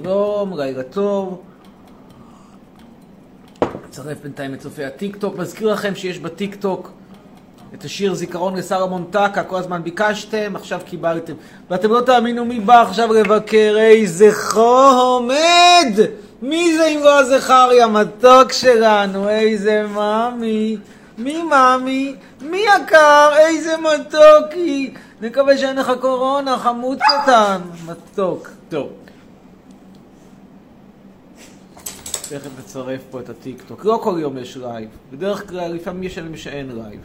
שלום, לילה טוב. נצרף בינתיים את צופי הטיקטוק. מזכיר לכם שיש בטיקטוק את השיר זיכרון לשר המונטקה, כל הזמן ביקשתם, עכשיו קיבלתם. ואתם לא תאמינו מי בא עכשיו לבקר, איזה חומד! מי זה אם לא זכריה, מתוק שלנו, איזה מאמי. מי מאמי? מי יקר? איזה מתוק היא! נקווה שאין לך קורונה, חמוד קטן. מתוק. טוב. תכף נצרף פה את הטיקטוק. לא כל יום יש לייב. בדרך כלל, לפעמים יש ימים שאין לייב.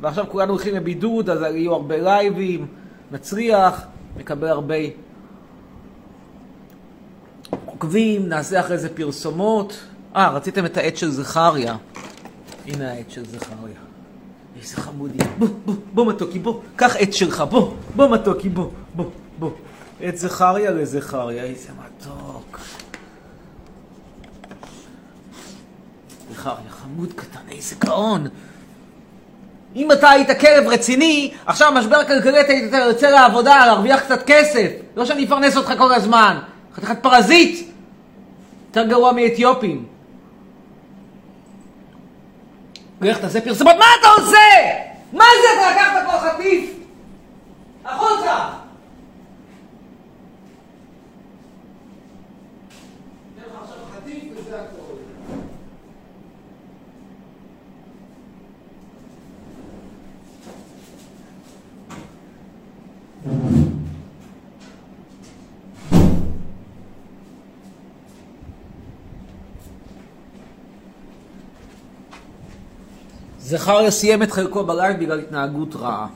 ועכשיו כולנו הולכים לבידוד, אז יהיו הרבה לייבים. נצליח, נקבל הרבה עוקבים, נעשה אחרי זה פרסומות. אה, רציתם את העט של זכריה. הנה העט של זכריה. איזה חמודי. בוא, בוא, בוא מתוקי, בוא. קח עט שלך, בוא. בוא מתוקי, בוא. בוא, בוא. עט זכריה לזכריה, איזה מתוק. זכריה, חמוד קטן, איזה גאון. אם אתה היית כלב רציני, עכשיו משבר כלכלי אתה היית יוצא לעבודה, להרוויח קצת כסף. לא שאני אפרנס אותך כל הזמן. חתיכת פרזיט! יותר גרוע מאתיופים. לך תעשה פרסומות, מה אתה עושה? מה זה? אתה לקחת פה חטיף? החוצה! זכריה סיים את חלקו בלייב בגלל התנהגות רעה.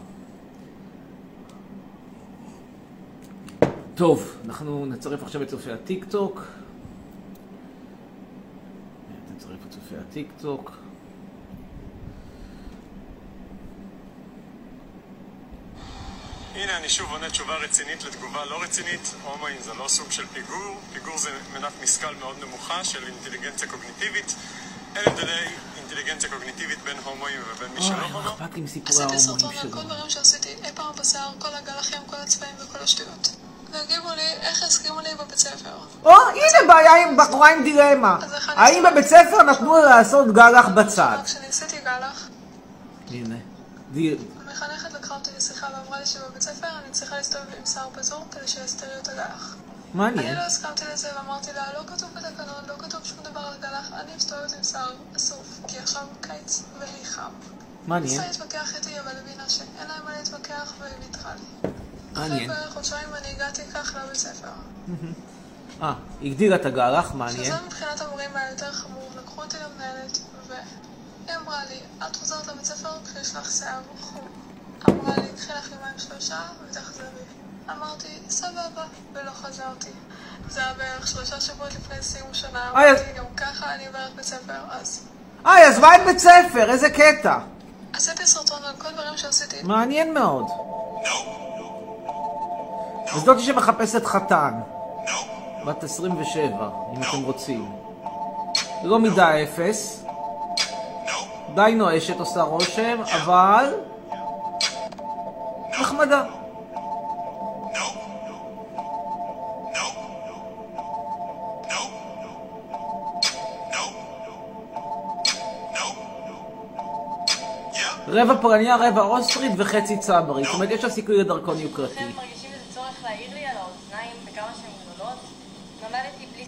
טוב, אנחנו נצרף עכשיו את צופי הטיק טוק. נצרף את צופי הטיק טוק. הנה אני שוב עונה תשובה רצינית לתגובה לא רצינית. הומואים זה לא סוג של פיגור. פיגור זה מנת משכל מאוד נמוכה של אינטליגנציה קוגניטיבית. אין הבדלי אינטליגנציה קוגניטיבית בין הומואים ובין מי שלא אוי, הומו. אכפת לי מסיפורי עשיתי ההומואים סרטון על כל שלו. דברים שעשיתי אי פעם בשיער, כל הגלחים, כל הצבעים וכל השטויות. והגיבו לי, איך הסכימו לי בבית ספר. או, הנה בעיה עם בחורה עם דילמה. האם? בבית ספר נתנו לה לעשות גלח בצד? כשאני עשיתי גלח, הנה. המחנכת לקחה אותי לשיחה ואמרה לי שבבית ספר אני צריכה להסתובב עם שיער פזור כדי שיסתיר לי את הגלח. מעניין. אני לא הסכמתי לזה ואמרתי לה, לא כתוב בתקנון, לא כתוב שום דבר על גלח, אני מסתובבת עם שיער אסוף, כי עכשיו קיץ ולי חם. מעניין. ניסה להתווכח איתי, אבל הבינה שאין להם מה להתווכח והיא ויתרה לי. אחרי מעניין. בערך חודשיים אני הגעתי כך לבית ספר. אה, הגדירה את הגלח, מעניין. שזה מבחינת המורים היה יותר חמור, לקחו אותי למנהלת, והיא אמרה לי, את חוזרת לבית ספר כשיש לך שיער חום. אמרה לי, קחי לך יומיים שלושה ותחזרי. אמרתי, סבבה, ולא חזרתי. זה היה בערך שלושה שבועות לפני סיום שנה, אוי, אז- אמרתי, גם ככה אני עוברת בית ספר, אז... אה, היא עזבה את בית ספר, איזה קטע. עשיתי סרטון על כל דברים שעשיתי. מעניין מאוד. וזאתי שמחפשת חתן. בת 27, אם אתם רוצים. לא מידה אפס. די נואשת עושה רושם, אבל... נחמדה. רבע פולניה, רבע אוסטרית וחצי צברית. זאת אומרת, יש לה סיכוי לדרכון יוקרתי. אתם מרגישים איזה צורך להעיר לי על האוזניים בכמה שהן גדולות? נולדתי בלי...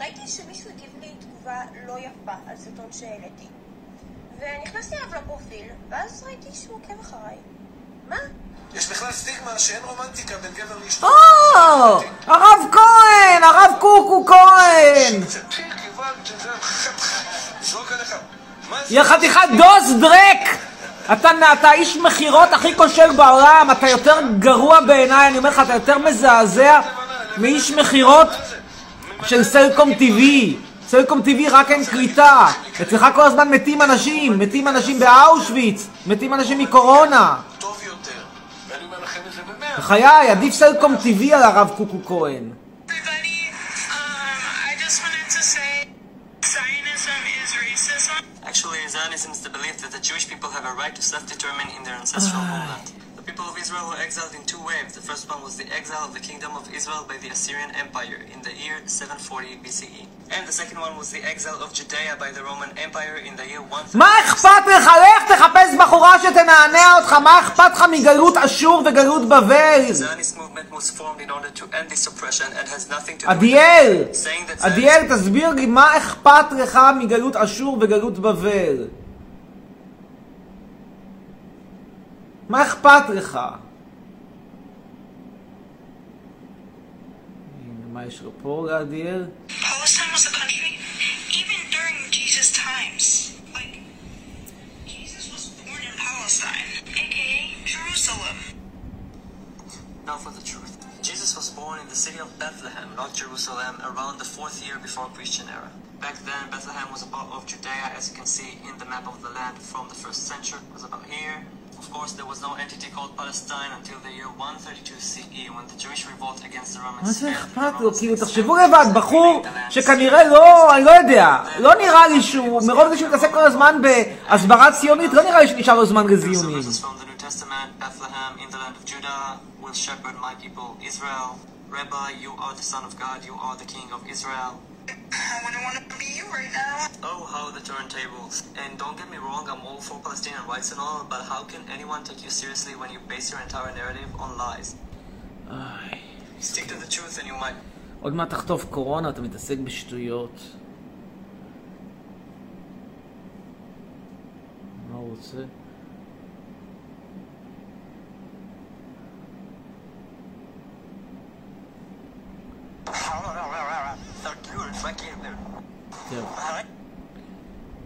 ראיתי שמישהו הגיב לי תגובה לא יפה על סרטון שהעליתי. ונכנסתי אליו לפרופיל, ואז ראיתי שהוא עוקב אחריי. מה? יש בכלל סטיגמה שאין רומנטיקה בין גבר לאשתו. או! הרב כהן! הרב קוקו כהן! יא חתיכת דוס דרק! אתה, אתה איש מכירות הכי כושל בעולם, אתה יותר גרוע בעיניי, אני אומר לך, אתה יותר מזעזע מאיש מכירות של סלקום TV. סלקום TV רק אין קליטה. אצלך כל הזמן מתים אנשים, מתים אנשים באושוויץ, מתים אנשים מקורונה. טוב בחיי, עדיף סלקום TV על הרב קוקו כהן. Everybody, um, I just wanted to say Zionism is racism. Actually, Zionism is the belief that the Jewish people have a right to self-determine in their ancestral homeland. People of Israel were exiled in two waves. The first one was the exile of the kingdom of Israel by the Assyrian Empire in the year 740 BCE. E. And the second one was the exile of Judea by the Roman Empire in the year 130 מה אכפת לך? לך תחפש בחורה שתנענע אותך, מה אכפת לך מגלות אשור וגלות בבל? עדיאל, Zionism- תסביר לי מה אכפת לך מגלות אשור וגלות בבל? מה אכפת לך? הנה, מה יש לו פה לעדיאל? Palestine was a country even during Jesus' times. Like, Jesus was born in Palestine, aka Jerusalem. Now for the truth. Jesus was born in the city of Bethlehem, not Jerusalem, around the fourth year before Christian era. Back then, Bethlehem was a part of Judea, as you can see in the map of the land from the first century. It was about here. Course, there was no entity called Palestine until the year 132 CE, when the Jewish revolt against the Romans מה זה. אכפת לו? כאילו, תחשבו לבד, בחור שכנראה לא, אני לא יודע, לא נראה לי שהוא, מרוב זה שהוא מתעסק כל הזמן בהסברה ציונית, לא נראה לי שנשאר לו זמן לזיונים. Rabbi, you are the son of God, you are the king of Israel. I wouldn't want to be you right now. Oh, how the turntables. And don't get me wrong, I'm all for Palestinian rights and all, but how can anyone take you seriously when you base your entire narrative on lies? איי, Stick to the truth and you might עוד מעט תחטוף קורונה, אתה מתעסק בשטויות. מה הוא רוצה? טוב.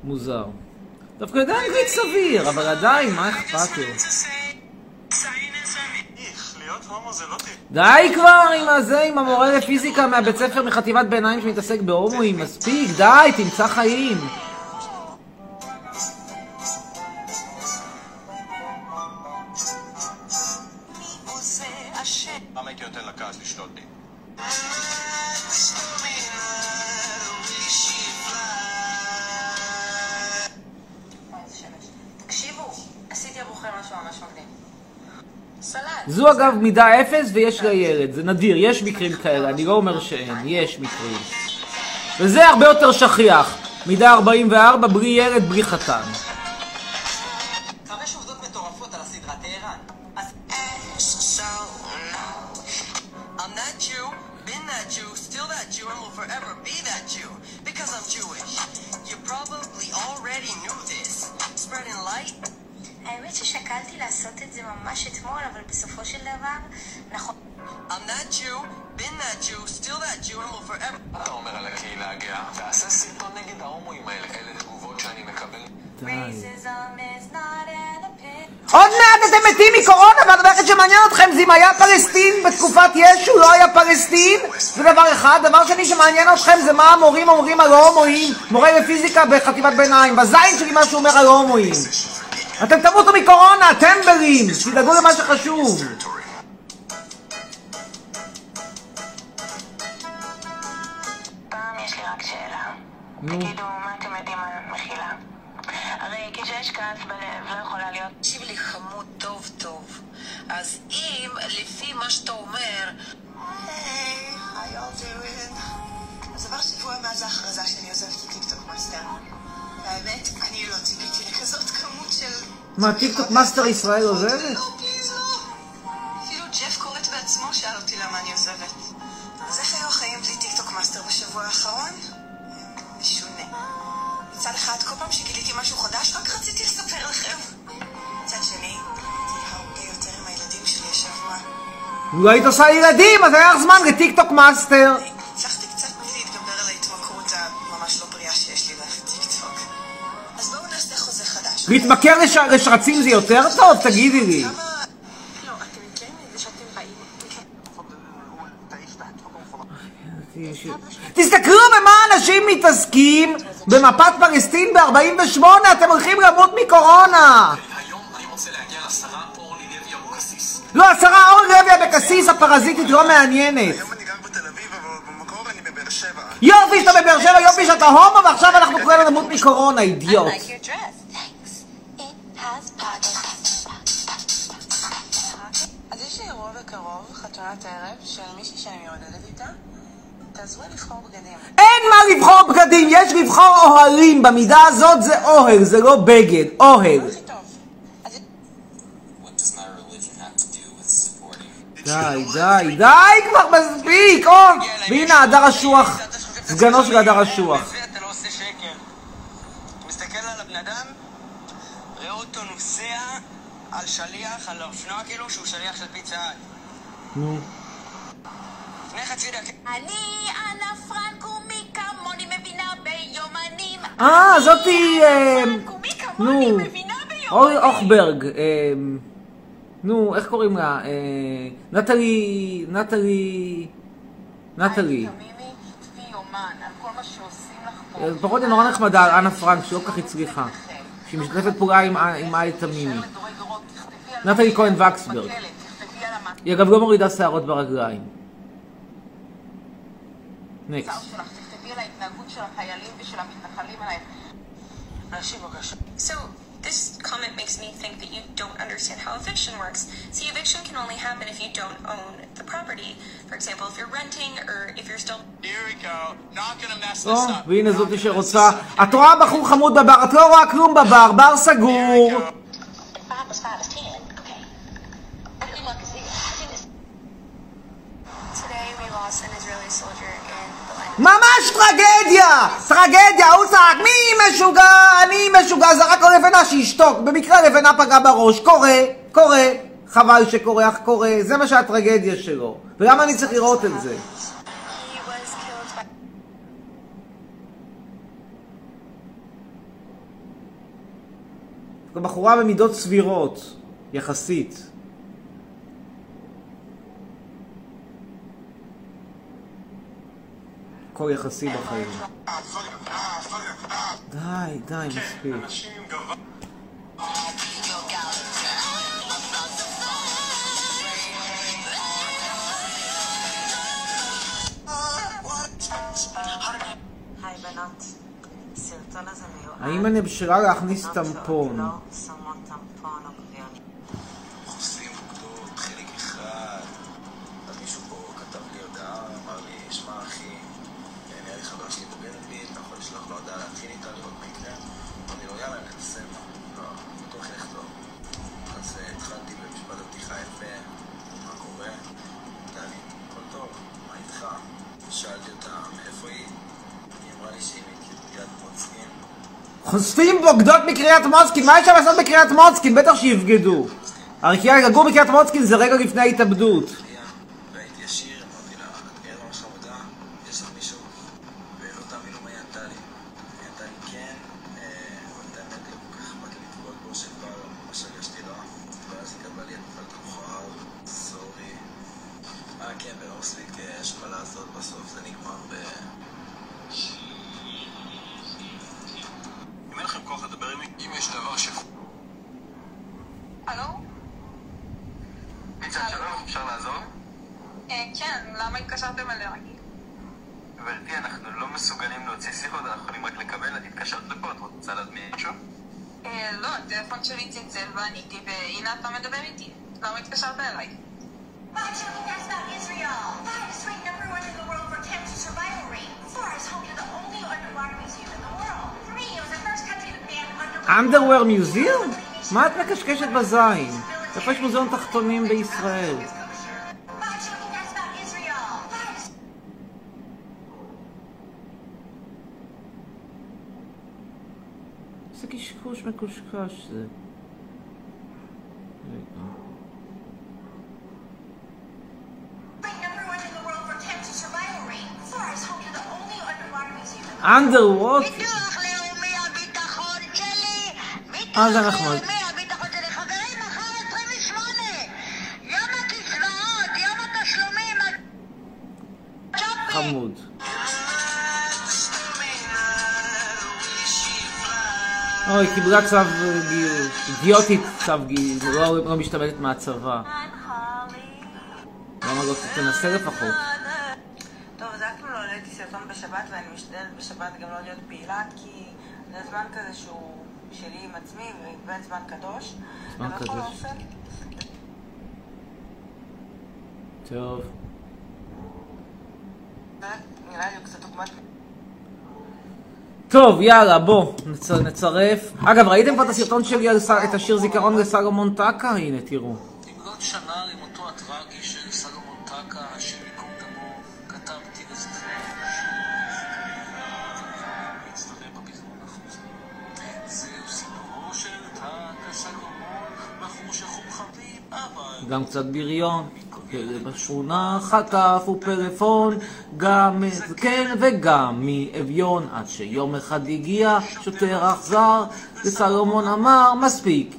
מוזר. דווקא יודע אנגלית סביר, אבל עדיין, מה אכפת לו? די כבר עם הזה, עם המורה לפיזיקה מהבית ספר מחטיבת ביניים שמתעסק בהומואים, מספיק, די, תמצא חיים. זו אגב מידה אפס ויש לה ילד, זה נדיר, יש מקרים כאלה, אני לא אומר שאין, יש מקרים. וזה הרבה יותר שכיח, מידה 44 בלי ילד, בלי חתן. לעשות את זה ממש אתמול, אבל בסופו של דבר, נכון. I'm that Jew, been that Jew, still that Jew, and will forever... מה אתה אומר על הקהילה הגאה? תעשה סרטון נגד ההומואים האלה. אלה תגובות שאני מקבל. די. Racism is not an opinion. עוד מעט אתם מתים מקורונה, והדבר היחיד שמעניין אתכם זה אם היה פלסטין בתקופת ישו, לא היה פלסטין, זה דבר אחד. דבר שני שמעניין אתכם זה מה המורים אומרים על הומואים, מורה לפיזיקה בחטיבת ביניים, בזין שלי מה שהוא אומר על הומואים. אתם תמותו מקורונה, טמבלים, תדאגו למה שחשוב. תגידו, מה אתם יודעים על מחילה? הרי כשיש כעס בלב, לא יכולה להיות... תקשיב לי חמוד טוב טוב. אז אם, לפי מה שאתה אומר... היי, how y'all doing? אז עבר שבוע מאז ההכרזה שאני עוזבת את טיקטוק מאסטר. והאמת, אני לא ציפיתי לכזאת כמות של... מה, טיקטוק מאסטר ישראל עוזבת? לא, please לא. אפילו ג'ף קורט בעצמו שאל אותי למה אני עוזבת. אז איך היו החיים בלי טיקטוק מאסטר בשבוע האחרון? משונה. מצד אחד, כל פעם שגיליתי משהו חדש, רק רציתי לספר לכם. מצד שני. לא היית עושה ילדים, אז היה לך זמן לטיקטוק מאסטר. להתמכר לש... לשרצים זה יותר טוב? תגידי לי. לא, באים... תסתכלו במה אנשים מתעסקים במפת פלסטין ב-48, אתם הולכים למות מקורונה. היום אני רוצה להגיע לשרה אורלי לוי אבוקסיס. לא, השרה אורלי לוי אבקסיס הפרזיטית לא מעניינת. היום אני גר בתל אביב, אבל במקור אני בבאר שבע. יופי שאתה בבאר שבע, יופי שאתה הומו, ועכשיו אנחנו כולנו נמות מקורונה, אידיוט. בגדים, יש לבחור אוהלים. במידה הזאת זה אוהל, זה לא בגד, אוהל. די, די, די כבר, מספיק! או, והנה הדר אשוח, סגנו של הדר אשוח. לא על שליח, על אופנוע כאילו, שהוא שליח של פיצה. נו. לפני חצי דקה. אני אנה פרנקו, אה, זאתי... אה, נו, אורי. אוכברג. אה, נו, איך קוראים לה? אה, נטלי... נטלי... נטלי. פרודיה נורא נחמדה על אנה פרנק, שלא כל כך הצליחה. שהיא משתפת פעולה עם- אלי תמימי. נטלי כהן וקסברג. היא אגב לא מורידה שערות ברגליים. נקסט. הצער שלך, תכתבי על ההתנהגות של החיילים ושל המתנחלים עלייך. אנשים בבקשה. So, this comment makes me think that you don't understand how eviction works. See, eviction can only happen if you don't own the property. For example, if you're renting or if you're still Here we go. Not gonna mess או, והנה זאתי שרוצה. את רואה בחור חמוד בבר, את לא רואה כלום בבר, בר סגור. Today, we ממש טרגדיה! טרגדיה! הוא צעק, מי משוגע? אני משוגע, זרק לו לבנה שישתוק. במקרה לבנה פגעה בראש. קורה, קורה. חבל שקורה, אך קורה. זה מה שהטרגדיה שלו. ולמה אני צריך לראות את זה? בחורה במידות סבירות, יחסית. הכל יחסי בחיים. די, די, מספיק. הזה מיועד. האם אני בשלה להכניס טמפון? חושפים בוגדות מקריית מוצקין, מה שם לעשות בקריית מוצקין? בטח שיבגדו. הרי כי לגור בקריית מוצקין זה רגע לפני ההתאבדות. Underwear museum? מה את מקשקשת בזין? איפה יש מוזיאון תחתונים בישראל? איזה קשקוש מקושקש זה. רגע. underwater? התשלומים! הצ'ופים! חמוד. אוי, קיבלה צו אה, גיוס. אידיוטית צו גיוס, לא לא משתמטת מהצבא. למה לא תנסה לפחות? טוב, אז אף פעם לא העליתי סרטון בשבת, ואני משתדלת בשבת גם לא להיות פעילה, כי זה זמן כזה שהוא שלי עם עצמי, ובאמת זמן קדוש. זמן קדוש. טוב. עוגמת. טוב, יאללה, בוא, נצ... נצרף. אגב, ראיתם כבר את הסרטון שלי על. את השיר זיכרון לסלומון טקה? הנה, תראו. גם קצת בריון, בשכונה חטף ופלאפון, גם מזקן וגם מאביון, עד שיום אחד הגיע שוטר אכזר, וסלומון אמר מספיק,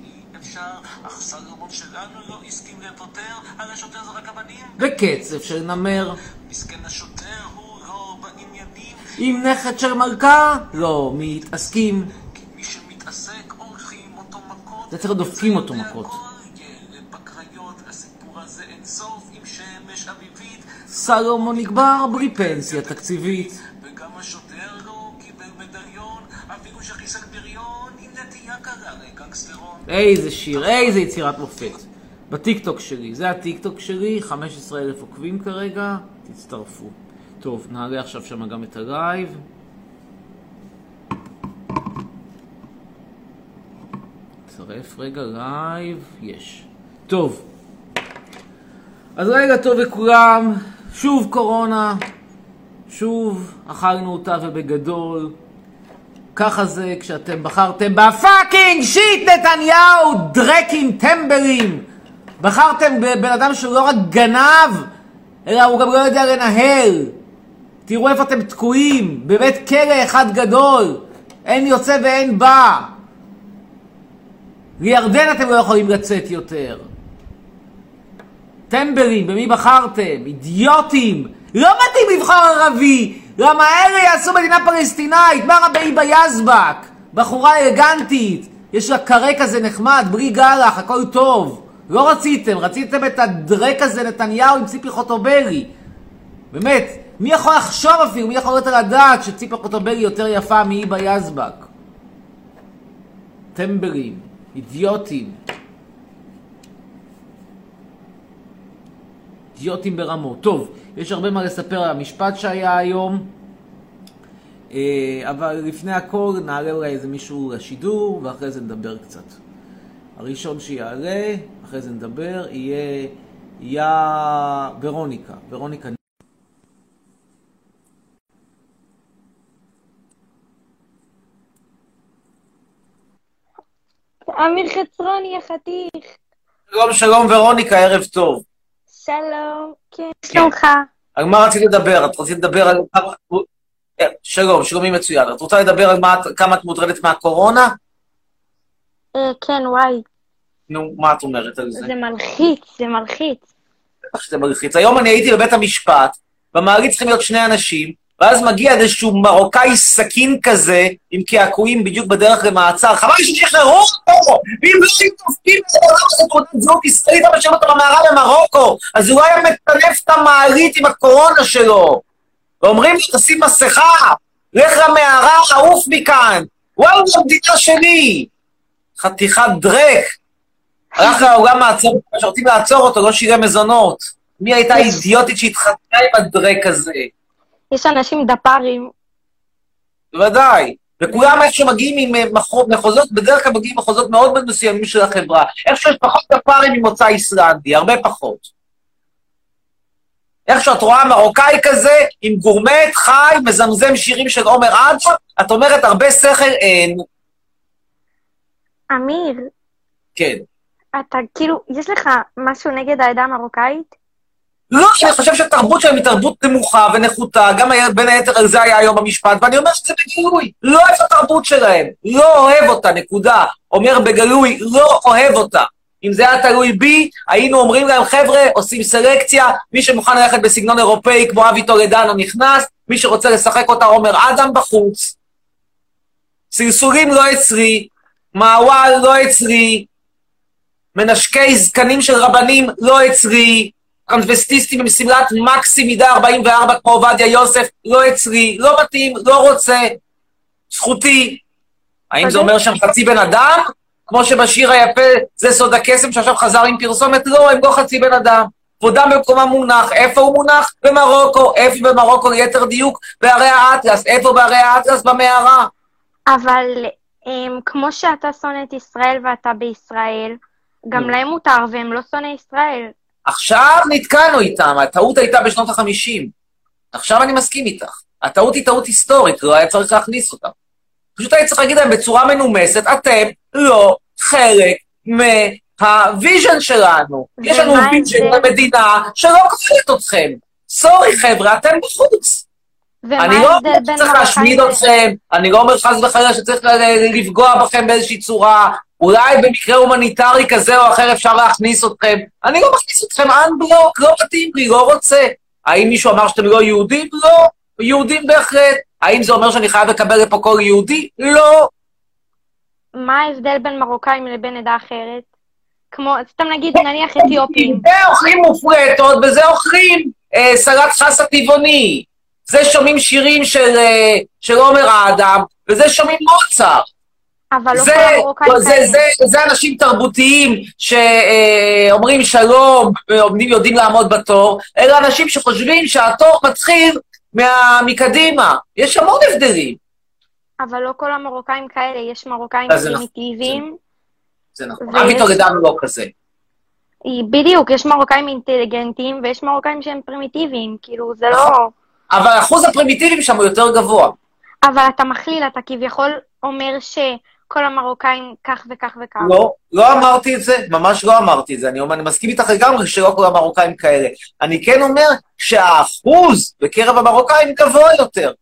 אך סלומון שלנו לא הסכים לפוטר, על השוטר זרק אבנים. בקצב של נמר. מסכן השוטר, הוא לא בעניינים. עם נכד של מלכה לא מתעסקים. מי שמתעסק, הולכים אותו מכות. זה צריך דופקים אותו מכות. סלומון נקבר בלי פנסיה תקציבית. וגם השוטר לא קיבל מדליון, אפילו שחיסל בריון, עם נטייה קלה לגנגסטרון. איזה שיר, איזה יצירת מופת. בטיקטוק שלי, זה הטיקטוק שלי, 15 אלף עוקבים כרגע, תצטרפו. טוב, נעלה עכשיו שם גם את הלייב. נצרף רגע לייב, יש. טוב. אז רגע טוב לכולם, שוב קורונה, שוב אכלנו אותה ובגדול. ככה זה כשאתם בחרתם בפאקינג שיט נתניהו, דרקים, טמבלים. בחרתם בבן אדם שהוא לא רק גנב, אלא הוא גם לא יודע לנהל. תראו איפה אתם תקועים, בבית כלא אחד גדול. אין יוצא ואין בא. לירדן אתם לא יכולים לצאת יותר. טמבלים, במי בחרתם? אידיוטים. לא מתאים לבחור ערבי. למה אלה יעשו מדינה פלסטינאית? מה רע בהיבה יזבק? בחורה אלגנטית. יש לה קרה כזה נחמד, בלי גלח, הכל טוב. לא רציתם, רציתם את הדרק הזה נתניהו עם ציפי חוטובלי. באמת, מי יכול לחשוב אפילו, מי יכול להיות על הדעת שציפי חוטובלי יותר יפה מהיבה יזבק? טמבלים, אידיוטים. אידיוטים ברמות. טוב, יש הרבה מה לספר על המשפט שהיה היום, אה, אבל לפני הכל נעלה אולי איזה מישהו לשידור, ואחרי זה נדבר קצת. הראשון שיעלה, אחרי זה נדבר, יהיה, יהיה ורוניקה. ורוניקה. אמיר חצרוני החתיך. שלום, שלום ורוניקה, ערב טוב. שלום, כן, שלומך. על מה רצית לדבר? את רצית לדבר על... אה, שלום, שלומי מצוין. את רוצה לדבר על מה, כמה את מוטרדת מהקורונה? אה, כן, וואי, נו, מה את אומרת על זה? זה מלחיץ, זה מלחיץ. בטח שזה מלחיץ. היום אני הייתי בבית המשפט, במעלית צריכים להיות שני אנשים, ואז מגיע איזשהו מרוקאי סכין כזה, עם קעקועים בדיוק בדרך למעצר. חבל ששחררו אותו! ואם לא היו דופקים את העולם הזה תעודת זהות ישראלית, אבל משאיר אותו במערה במרוקו, אז הוא היה מטנף את המעלית עם הקורונה שלו. ואומרים לי, תשים מסכה, לך למערה, עוף מכאן. וואו, זו המדינה שלי! חתיכת דרק. הלך לעולם מעצר, שרוצים לעצור אותו, לא שילם מזונות. מי הייתה האידיוטית שהתחתנה עם הדרק הזה? יש אנשים דפארים. בוודאי. וכולם איך שמגיעים עם אה, מחו- מחוזות, בדרך כלל מגיעים מחוזות מאוד מאוד מסוימים של החברה. איך שיש פחות דפארים ממוצא איסלנדי, הרבה פחות. איך שאת רואה מרוקאי כזה, עם גורמט, חי, מזמזם שירים של עומר אדם, את אומרת הרבה שכל אין. אמיר, כן. אתה כאילו, יש לך משהו נגד העדה המרוקאית? לא, אני חושב שהתרבות שלהם היא תרבות נמוכה ונחותה, גם בין היתר על זה היה היום במשפט, ואני אומר שזה בגלוי. לא אוהב את התרבות שלהם, לא אוהב אותה, נקודה. אומר בגלוי, לא אוהב אותה. אם זה היה תלוי בי, היינו אומרים להם, חבר'ה, עושים סלקציה, מי שמוכן ללכת בסגנון אירופאי כמו אבי טולדנו נכנס, מי שרוצה לשחק אותה עומר אדם בחוץ. סלסולים לא אצלי, מעוול לא אצלי, מנשקי זקנים של רבנים לא אצלי, טרנסווסטיסטים עם שמלת מקסי מידה 44 כמו עובדיה יוסף, לא אצלי, לא מתאים, לא רוצה, זכותי. האם זה אומר שהם חצי בן אדם? כמו שבשיר היפה זה סוד הקסם שעכשיו חזר עם פרסומת? לא, הם לא חצי בן אדם. כבודם במקומם מונח. איפה הוא מונח? במרוקו. איפה במרוקו ליתר דיוק? בערי האטלס. איפה בערי האטלס? במערה. אבל הם, כמו שאתה שונא את ישראל ואתה בישראל, גם נו. להם מותר והם לא שונאי ישראל. עכשיו נתקענו איתם, הטעות הייתה בשנות החמישים. עכשיו אני מסכים איתך. הטעות היא טעות היסטורית, לא היה צריך להכניס אותה. פשוט היה צריך להגיד להם בצורה מנומסת, אתם לא חלק מה vision שלנו. יש לנו vision ההבדל? במדינה שלא כוללת אתכם. sorry חבר'ה, אתם בחוץ. אני לא אומר שצריך להשמיד אתכם, אני לא אומר חס וחלילה שצריך לפגוע בכם באיזושהי צורה, אולי במקרה הומניטרי כזה או אחר אפשר להכניס אתכם. אני לא מכניס אתכם אנבלוק, לא מתאים לי, לא רוצה. האם מישהו אמר שאתם לא יהודים? לא. יהודים בהחלט. האם זה אומר שאני חייב לקבל לפה כל יהודי? לא. מה ההבדל בין מרוקאים לבין עדה אחרת? כמו, סתם נגיד, נניח אתיופים. זה אוכלים מופרטות וזה אוכלים אה, סלט חסה טבעוני. זה שומעים שירים של, אה, של עומר האדם, וזה שומעים מוצר. אבל לא זה, כל המרוקאים זה, כאלה. זה, זה אנשים תרבותיים שאומרים שלום ועומדים יודעים לעמוד בתור, אלה אנשים שחושבים שהתור מתחיל מה, מקדימה. יש המון הבדלים. אבל לא כל המרוקאים כאלה, יש מרוקאים אז זה נכון, פרימיטיביים. זה נכון. עמי טולדנו לא כזה. בדיוק, יש מרוקאים אינטליגנטים ויש מרוקאים שהם פרימיטיביים, כאילו, זה נכון. לא... אבל אחוז הפרימיטיבים שם הוא יותר גבוה. אבל אתה מכליל, אתה כביכול אומר שכל המרוקאים כך וכך וכך. לא, לא אמרתי את זה, ממש לא אמרתי את זה. אני, אומר, אני מסכים איתך לגמרי שלא כל המרוקאים כאלה. אני כן אומר שהאחוז בקרב המרוקאים גבוה יותר.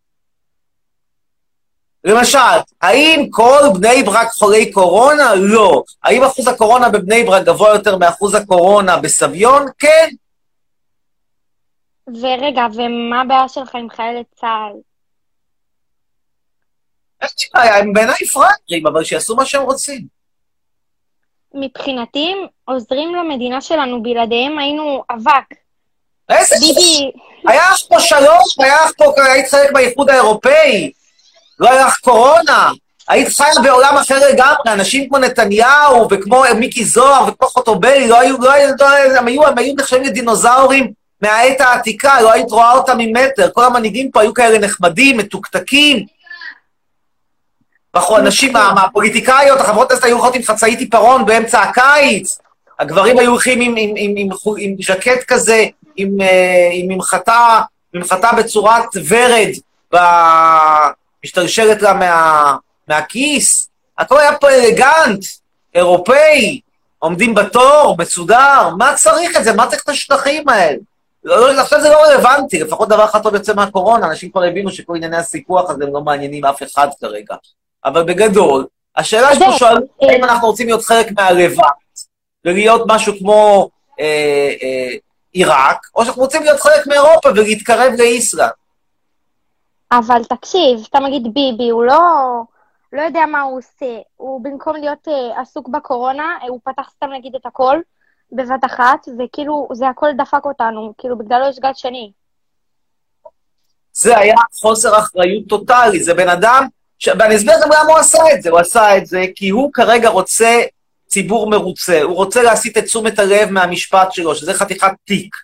למשל, האם כל בני ברק חולי קורונה? לא. האם אחוז הקורונה בבני ברק גבוה יותר מאחוז הקורונה בסביון? כן. ורגע, ומה הבעיה שלך עם חיילי צה"ל? יש לי בעיה, הם בעיניי פראיירים, אבל שיעשו מה שהם רוצים. מבחינתי הם עוזרים למדינה שלנו, בלעדיהם היינו אבק. איזה... ביבי, היה לך פה שלום, היה לך פה, היית חלק באיחוד האירופאי, לא היה לך קורונה, היית חיה בעולם אחר לגמרי, אנשים כמו נתניהו וכמו מיקי זוהר וכמו חוטובלי, לא היו, לא היו, לא היו, הם היו, הם היו נחשבים לדינוזאורים מהעת העתיקה, לא היית רואה אותם ממטר, כל המנהיגים פה היו כאלה נחמדים, מתוקתקים. מה- מהפוליטיקאיות, החברות הכנסת היו הולכות עם חצאית עיפרון באמצע הקיץ, הגברים היו הולכים עם, עם, עם, עם, עם ז'קט כזה, עם, אה, עם ממחטה, ממחטה בצורת ורד, משתלשלת לה מה, מהכיס. הכל היה פה אלגנט, אירופאי, עומדים בתור, מסודר, מה צריך את זה? מה צריך את השטחים האלה? לא, לא, עכשיו זה לא רלוונטי, לפחות דבר אחד טוב יוצא מהקורונה, אנשים כבר הבינו שכל ענייני הסיפוח הזה הם לא מעניינים אף אחד כרגע. אבל בגדול, השאלה יודע, שואלים, אה, האם אנחנו רוצים להיות חלק מהלבנט, ולהיות משהו כמו אה, אה, עיראק, או שאנחנו רוצים להיות חלק מאירופה ולהתקרב לאיסלנד. אבל תקשיב, סתם נגיד ביבי, הוא לא, לא יודע מה הוא עושה. הוא במקום להיות אה, עסוק בקורונה, אה, הוא פתח סתם נגיד את הכל בבת אחת, וכאילו זה הכל דפק אותנו, כאילו בגללו יש גל שני. זה היה חוסר אחריות טוטאלי, זה בן אדם, ש... ואני אסביר גם למה הוא עשה את זה, הוא עשה את זה כי הוא כרגע רוצה ציבור מרוצה, הוא רוצה להסיט את תשומת הלב מהמשפט שלו, שזה חתיכת תיק.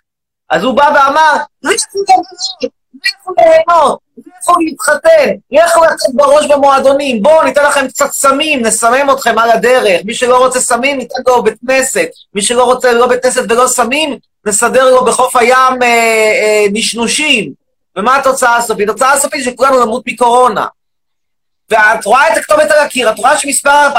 אז הוא בא ואמר, לכו לבנות, לכו ליהנות, לכו להתחתן, לכו לצאת בראש במועדונים, בואו ניתן לכם קצת סמים, נסמם אתכם על הדרך, מי שלא רוצה סמים, ניתן לו בית כנסת, מי שלא רוצה לא בית כנסת ולא סמים, נסדר לו בחוף הים אה, אה, נשנושים. ומה התוצאה הסופית? התוצאה הסופית שכולנו נמות מקורונה. ואת רואה את הכתובת על הקיר, את רואה שמספר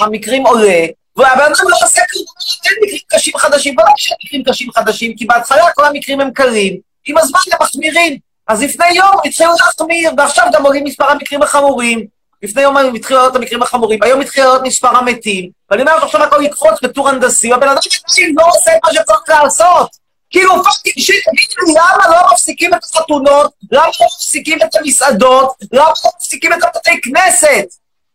המקרים עולה, והבן אדם לא עושה כלום, אין מקרים קשים חדשים, ולא יש מקרים קשים חדשים, כי בהתחלה כל המקרים הם קלים, עם הזמן הם מחמירים. אז לפני יום התחילו להחמיר, ועכשיו גם עולים מספר המקרים החמורים. לפני יום התחילו לעלות המקרים החמורים, היום התחיל לעלות מספר המתים, ואני אומר עכשיו הכל יקפוץ בטור הנדסי, והבן אדם לא עושה את מה שצריך לעשות. כאילו, fucking shit, תגידו לי, למה לא מפסיקים את החתונות? למה לא מפסיקים את המסעדות? למה לא מפסיקים את הבתי כנסת?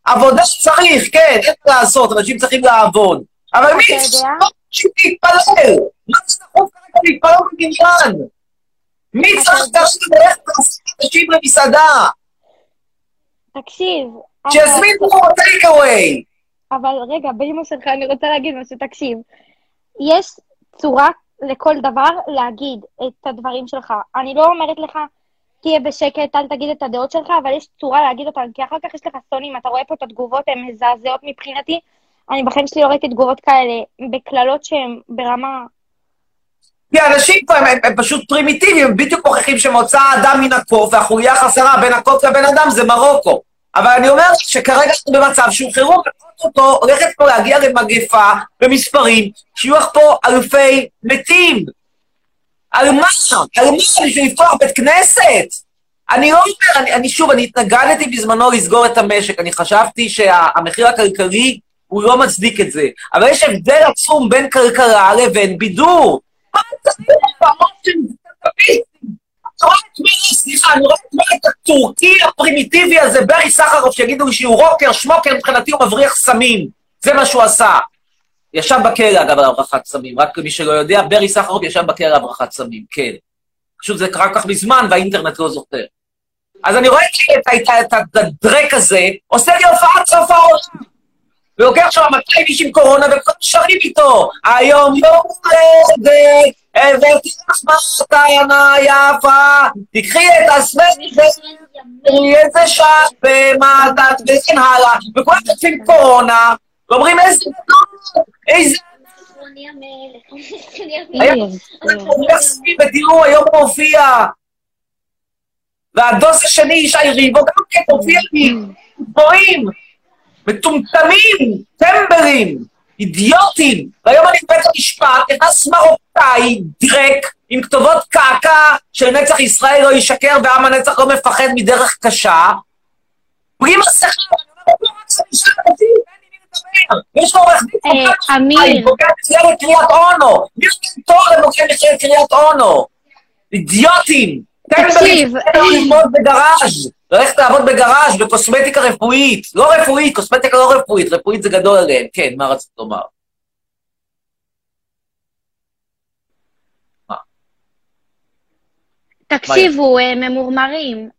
עבודה צריך, כן, אין מה לעשות, אנשים צריכים לעבוד. אבל מי? צריך להתפלל? מה זה דחוף כרגע להתפלל בבניין? מי צריך? כרגע ללכת לעשות אנשים למסעדה? תקשיב, שיזמינו טייק אווי. אבל רגע, באמא שלך אני רוצה להגיד משהו, תקשיב. יש צורה לכל דבר להגיד את הדברים שלך. אני לא אומרת לך, תהיה בשקט, אל תגיד את הדעות שלך, אבל יש צורה להגיד אותן, כי אחר כך יש לך סונים, אתה רואה פה את התגובות, הן מזעזעות מבחינתי. אני בחיים שלי לא ראיתי תגובות כאלה בקללות שהן ברמה... כי האנשים פה הם, הם, הם פשוט פרימיטיביים, הם בדיוק מוכיחים שמוצא האדם מן הקוף, והחוליה החסרה בין הקוף לבן אדם זה מרוקו. אבל אני אומר שכרגע אנחנו במצב שהוא חירום, אותו הולכת פה להגיע למגפה במספרים, שיהיו לך פה אלפי מתים. על מה? על מה? בשביל לפתוח בית כנסת? אני לא אומר, אני, אני שוב, אני התנגדתי בזמנו לסגור את המשק, אני חשבתי שהמחיר הכלכלי הוא לא מצדיק את זה. אבל יש הבדל עצום בין כלכלה לבין בידור. מה אתה סליחה, אני רואה את הטורקי הפרימיטיבי הזה, ברי סחרוף, שיגידו לי שהוא רוקר, שמוקר, מבחינתי הוא מבריח סמים. זה מה שהוא עשה. ישב בכלא, אגב, על הברחת סמים. רק למי שלא יודע, ברי סחרוף ישב בכלא על הברחת סמים, כן. פשוט זה קרה כך מזמן, והאינטרנט לא זוכר. אז אני רואה את הדרק הזה, עושה לי הופעת סוף העולם. ולוקח שם 200 איש עם קורונה, וכולם שרים איתו. היום יום הולדת, הבאתי לך מתנה יפה, תקחי את הסוודר, איזה שעת במתת, וכן הלאה. וכולם תוקפים קורונה, ואומרים איזה איזה... ותראו, היום הוא מופיע. והדוס השני, ישי ריבו, גם כן מופיע לי. גבוהים, מטומטמים, טמברים, אידיוטים. והיום אני בבית המשפט, נכנס מרוקאי, דרק, עם כתובות קעקע של נצח ישראל לא ישקר ועם הנצח לא מפחד מדרך קשה. בלי מסכה, אני אומר, יש לו עורך דין, אמיר. בוגר מכללת קריית אונו. מי נותן לבוגר מכללת קריית אונו? אידיוטים. תקשיב. ללמוד בגראז', ללכת לעבוד בגראז' בקוסמטיקה רפואית. לא רפואית, קוסמטיקה לא רפואית, רפואית זה גדול עליהם. כן, מה רצית לומר? תקשיבו, ממורמרים,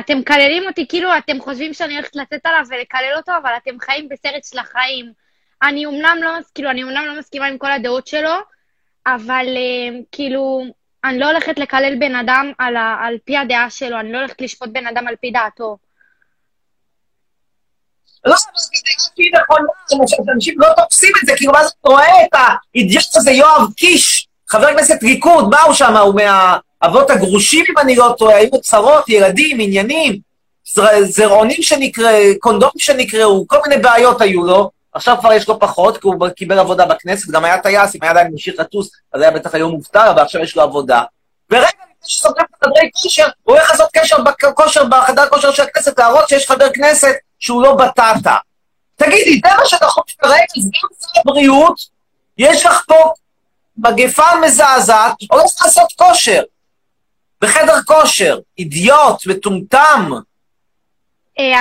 אתם מקללים אותי כאילו אתם חושבים שאני הולכת לצאת עליו ולקלל אותו, אבל אתם חיים בסרט של החיים. אני אומנם לא, כאילו, אני אומנם לא מסכימה עם כל הדעות שלו, אבל כאילו, אני לא הולכת לקלל בן אדם על, ה, על פי הדעה שלו, אני לא הולכת לשפוט בן אדם על פי דעתו. לא, זה הכי נכון, אנשים לא תופסים את זה, כאילו, מה זה, אתה רואה את האידיוט הזה, יואב קיש, חבר הכנסת ליכוד, מה הוא שם? הוא מהאבות הגרושים, אם אני לא טועה, היו צרות, ילדים, עניינים, זרעונים שנקראו, קונדומים שנקראו, כל מיני בעיות היו לו. עכשיו כבר יש לו פחות, כי הוא קיבל עבודה בכנסת, גם היה טייס, אם היה עדיין ממשיך לטוס, אז היה בטח היום מובטל, אבל עכשיו יש לו עבודה. ורגע לפני שסוגרים את חדרי כושר, הוא הולך לעשות קשר בכושר, בחדר כושר של הכנסת, להראות שיש חבר כנסת שהוא לא בטטה. תגידי, זה מה חושב כרגע, סגן שר הבריאות, יש לך פה מגפה מזעזעת, הולך לעשות כושר. בחדר כושר, אידיוט, מטומטם.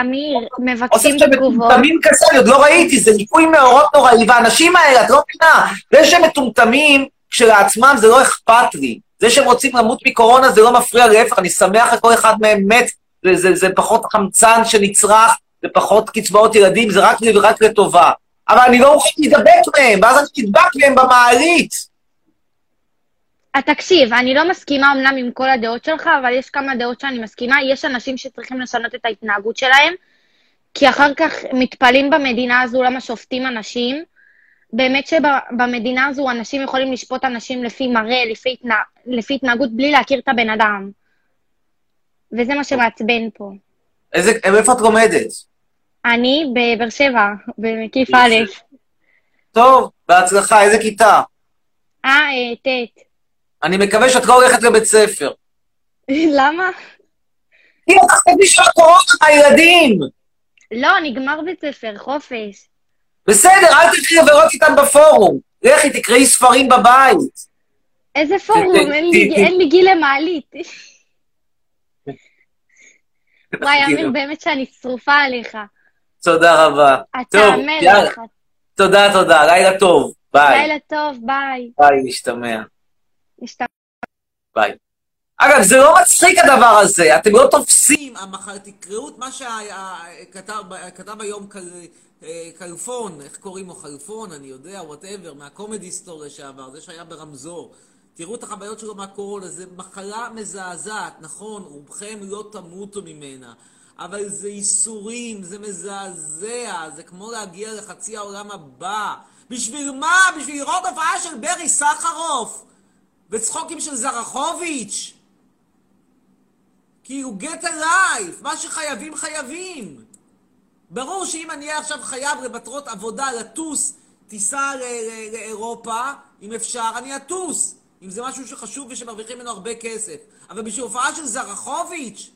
אמיר, מבקשים תגובות. מטומטמים כזה, עוד לא ראיתי, זה ניקוי מאורות נוראי, והאנשים האלה, את לא מבינה, זה שהם מטומטמים כשלעצמם זה לא אכפת לי. זה שהם רוצים למות מקורונה זה לא מפריע, להפך, אני שמח לכל אחד מהם מת, זה, זה, זה פחות חמצן שנצרך, זה פחות קצבאות ילדים, זה רק ורק לטובה. אבל אני לא אוכל להידבק מהם, ואז אני נדבק מהם במעלית. תקשיב, אני לא מסכימה אמנם עם כל הדעות שלך, אבל יש כמה דעות שאני מסכימה. יש אנשים שצריכים לשנות את ההתנהגות שלהם, כי אחר כך מתפלאים במדינה הזו למה שופטים אנשים. באמת שבמדינה הזו אנשים יכולים לשפוט אנשים לפי מראה, לפי, התנה... לפי התנהגות, בלי להכיר את הבן אדם. וזה מה שמעצבן פה. איזה, איפה את לומדת? אני בבאר שבע, במקיף א'. טוב, בהצלחה, איזה כיתה? אה, ט'. אני מקווה שאת לא הולכת לבית ספר. למה? כי את תחתבי של הקורונה מהילדים. לא, נגמר בית ספר, חופש. בסדר, אל תקחי חברות איתם בפורום. לכי, תקראי ספרים בבית. איזה פורום? אין לי גיל למעלית. וואי, אמיר, באמת שאני שרופה עליך. תודה רבה. אתה המלך. תודה, תודה. לילה טוב. ביי. לילה טוב, ביי. ביי, נשתמע. נשתמע. ביי. אגב, זה לא מצחיק הדבר הזה, אתם לא תופסים. המחר, תקראו את מה שכתב היום כלפון, איך קוראים לו? כלפון, אני יודע, whatever, מהקומדי סטור לשעבר, זה שהיה ברמזור. תראו את החוויות שלו מהקורונה, זו מחלה מזעזעת, נכון, רובכם לא תמותו ממנה, אבל זה ייסורים, זה מזעזע, זה כמו להגיע לחצי העולם הבא. בשביל מה? בשביל לראות הופעה של ברי סחרוף וצחוקים של זרחוביץ'. כאילו, get alive, מה שחייבים חייבים. ברור שאם אני אהיה עכשיו חייב למטרות עבודה, לטוס טיסה לאירופה, אם אפשר, אני אטוס. אם זה משהו שחשוב ושמרוויחים ממנו הרבה כסף. אבל בשביל הופעה של זרחוביץ',